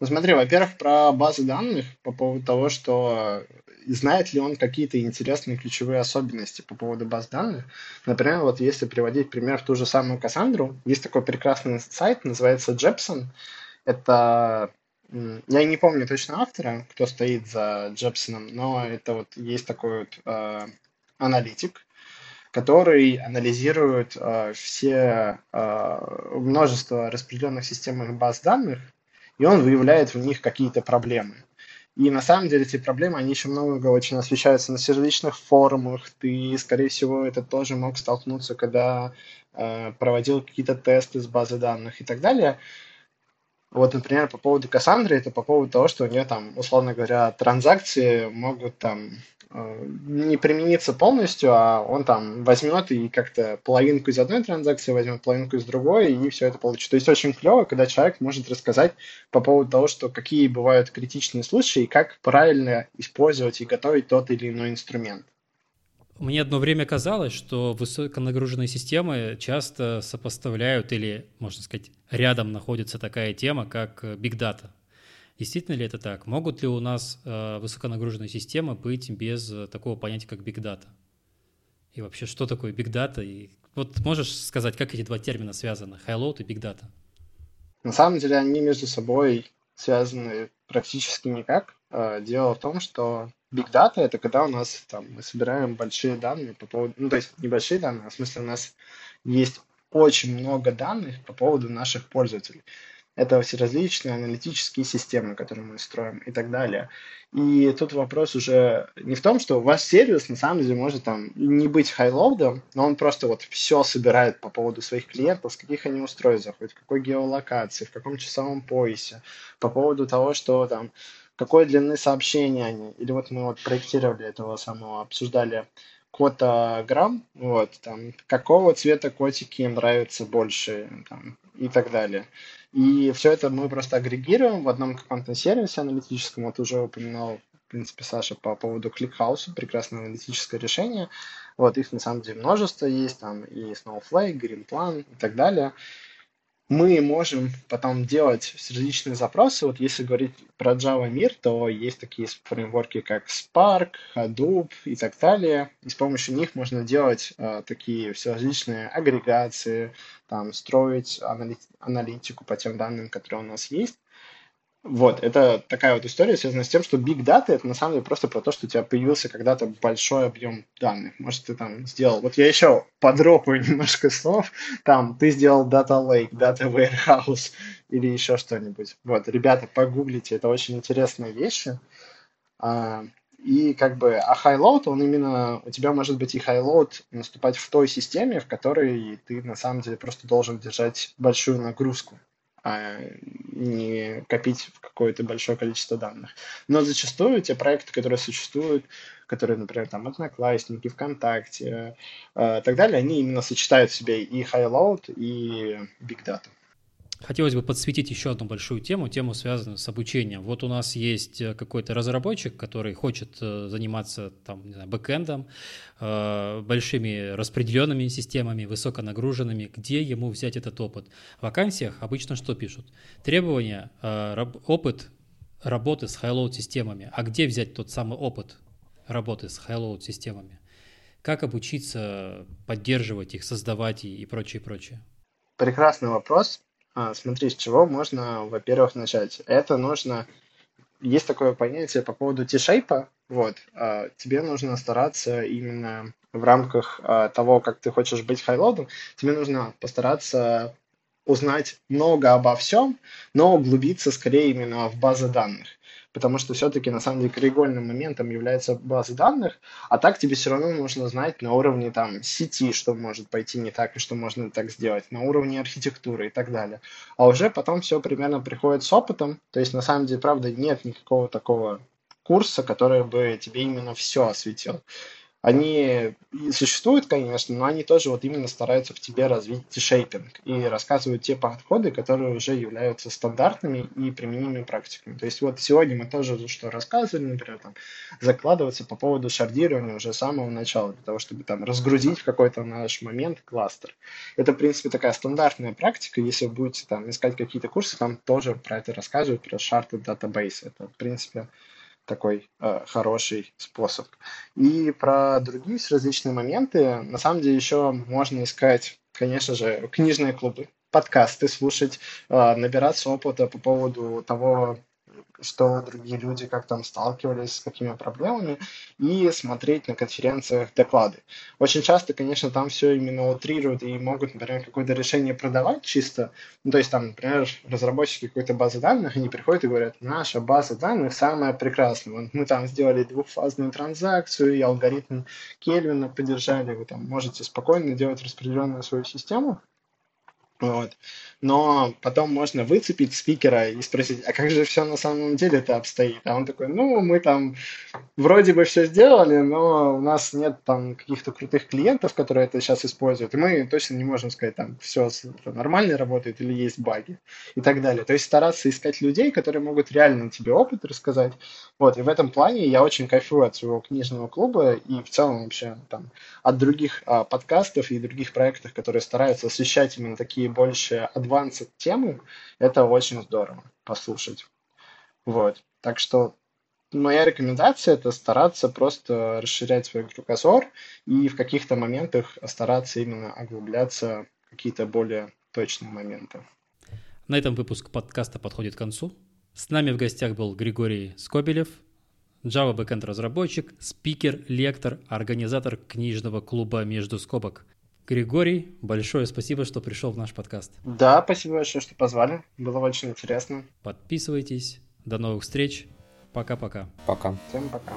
Ну смотри, во-первых, про базы данных по поводу того, что знает ли он какие-то интересные ключевые особенности по поводу баз данных. Например, вот если приводить пример в ту же самую Кассандру, есть такой прекрасный сайт, называется Jepson. Это я не помню точно автора, кто стоит за Джепсоном, но это вот есть такой вот э, аналитик, который анализирует э, все э, множество распределенных системных баз данных, и он выявляет в них какие-то проблемы. И на самом деле эти проблемы, они еще много очень освещаются на различных форумах. Ты, скорее всего, это тоже мог столкнуться, когда э, проводил какие-то тесты с базы данных и так далее. Вот, например, по поводу Кассандры, это по поводу того, что у нее там, условно говоря, транзакции могут там э, не примениться полностью, а он там возьмет и как-то половинку из одной транзакции возьмет, половинку из другой, и все это получит. То есть очень клево, когда человек может рассказать по поводу того, что какие бывают критичные случаи, и как правильно использовать и готовить тот или иной инструмент. Мне одно время казалось, что высоконагруженные системы часто сопоставляют или, можно сказать, рядом находится такая тема, как Big Data. Действительно ли это так? Могут ли у нас э, высоконагруженные системы быть без такого понятия, как Big Data? И вообще, что такое Big Data? И вот можешь сказать, как эти два термина связаны, High Load и Big Data? На самом деле они между собой связаны практически никак. Э, дело в том, что Big Data — это когда у нас там мы собираем большие данные по поводу, ну, то есть небольшие данные, а в смысле у нас есть очень много данных по поводу наших пользователей. Это все различные аналитические системы, которые мы строим и так далее. И тут вопрос уже не в том, что ваш сервис на самом деле может там не быть хайлоудом, но он просто вот все собирает по поводу своих клиентов, с каких они устройств заходят, в какой геолокации, в каком часовом поясе, по поводу того, что там какой длины сообщения они. Или вот мы вот проектировали этого самого, обсуждали котограмм, вот, там, какого цвета котики им нравятся больше, там, и так далее. И все это мы просто агрегируем в одном каком-то сервисе аналитическом. Вот уже упоминал, в принципе, Саша по поводу ClickHouse, прекрасное аналитическое решение. Вот их на самом деле множество есть, там и Snowflake, GreenPlan и так далее мы можем потом делать различные запросы. Вот если говорить про Java мир, то есть такие фреймворки, как Spark, Hadoop и так далее. И с помощью них можно делать э, такие все различные агрегации, там, строить аналитику по тем данным, которые у нас есть. Вот, это такая вот история, связанная с тем, что Big Data это на самом деле просто про то, что у тебя появился когда-то большой объем данных. Может, ты там сделал... Вот я еще подропаю немножко слов. Там, ты сделал Data Lake, Data Warehouse или еще что-нибудь. Вот, ребята, погуглите, это очень интересные вещи. А, и как бы, а high-load, он именно, у тебя может быть и high-load наступать в той системе, в которой ты на самом деле просто должен держать большую нагрузку а не копить какое-то большое количество данных. Но зачастую те проекты, которые существуют, которые, например, там Одноклассники, ВКонтакте э, так далее, они именно сочетают в себе и high load, и big data. Хотелось бы подсветить еще одну большую тему, тему, связанную с обучением. Вот у нас есть э, какой-то разработчик, который хочет э, заниматься там, не знаю, бэкэндом, э, большими распределенными системами, высоконагруженными. Где ему взять этот опыт? В вакансиях обычно что пишут? Требования, опыт работы с high-load системами. А где взять тот самый опыт работы с high-load системами? Как обучиться поддерживать их, создавать и прочее, прочее? Прекрасный вопрос. А, смотри, с чего можно, во-первых, начать. Это нужно... Есть такое понятие по поводу T-shape. Вот. А, тебе нужно стараться именно в рамках а, того, как ты хочешь быть хайлодом, тебе нужно постараться узнать много обо всем, но углубиться скорее именно в базы данных потому что все-таки на самом деле краеугольным моментом является база данных, а так тебе все равно нужно знать на уровне там сети, что может пойти не так и что можно так сделать, на уровне архитектуры и так далее. А уже потом все примерно приходит с опытом, то есть на самом деле, правда, нет никакого такого курса, который бы тебе именно все осветил. Они существуют, конечно, но они тоже вот именно стараются в тебе развить шейпинг и рассказывают те подходы, которые уже являются стандартными и применимыми практиками. То есть вот сегодня мы тоже что рассказывали, например, там, закладываться по поводу шардирования уже с самого начала, для того, чтобы там разгрузить в какой-то наш момент кластер. Это, в принципе, такая стандартная практика. Если вы будете там искать какие-то курсы, там тоже про это рассказывают, про sharded database. Это, в принципе, такой э, хороший способ. И про другие различные моменты, на самом деле еще можно искать, конечно же, книжные клубы, подкасты слушать, э, набираться опыта по поводу того, что другие люди как там сталкивались, с какими проблемами, и смотреть на конференциях доклады. Очень часто, конечно, там все именно утрируют и могут, например, какое-то решение продавать чисто. Ну, то есть там, например, разработчики какой-то базы данных, они приходят и говорят, наша база данных самая прекрасная. Вот мы там сделали двухфазную транзакцию, и алгоритм Кельвина поддержали, вы там можете спокойно делать распределенную свою систему. Вот. Но потом можно выцепить спикера и спросить, а как же все на самом деле это обстоит? А он такой, ну, мы там вроде бы все сделали, но у нас нет там каких-то крутых клиентов, которые это сейчас используют, и мы точно не можем сказать, там, все нормально работает или есть баги и так далее. То есть стараться искать людей, которые могут реально тебе опыт рассказать. Вот, и в этом плане я очень кайфую от своего книжного клуба и в целом вообще там от других а, подкастов и других проектов, которые стараются освещать именно такие больше advanced темы, это очень здорово послушать. Вот. Так что моя рекомендация это стараться просто расширять свой кругозор и в каких-то моментах стараться именно оглубляться в какие-то более точные моменты. На этом выпуск подкаста подходит к концу. С нами в гостях был Григорий Скобелев, Java Backend разработчик, спикер, лектор, организатор книжного клуба «Между скобок». Григорий, большое спасибо, что пришел в наш подкаст. Да, спасибо большое, что позвали. Было очень интересно. Подписывайтесь. До новых встреч. Пока-пока. Пока. Всем пока.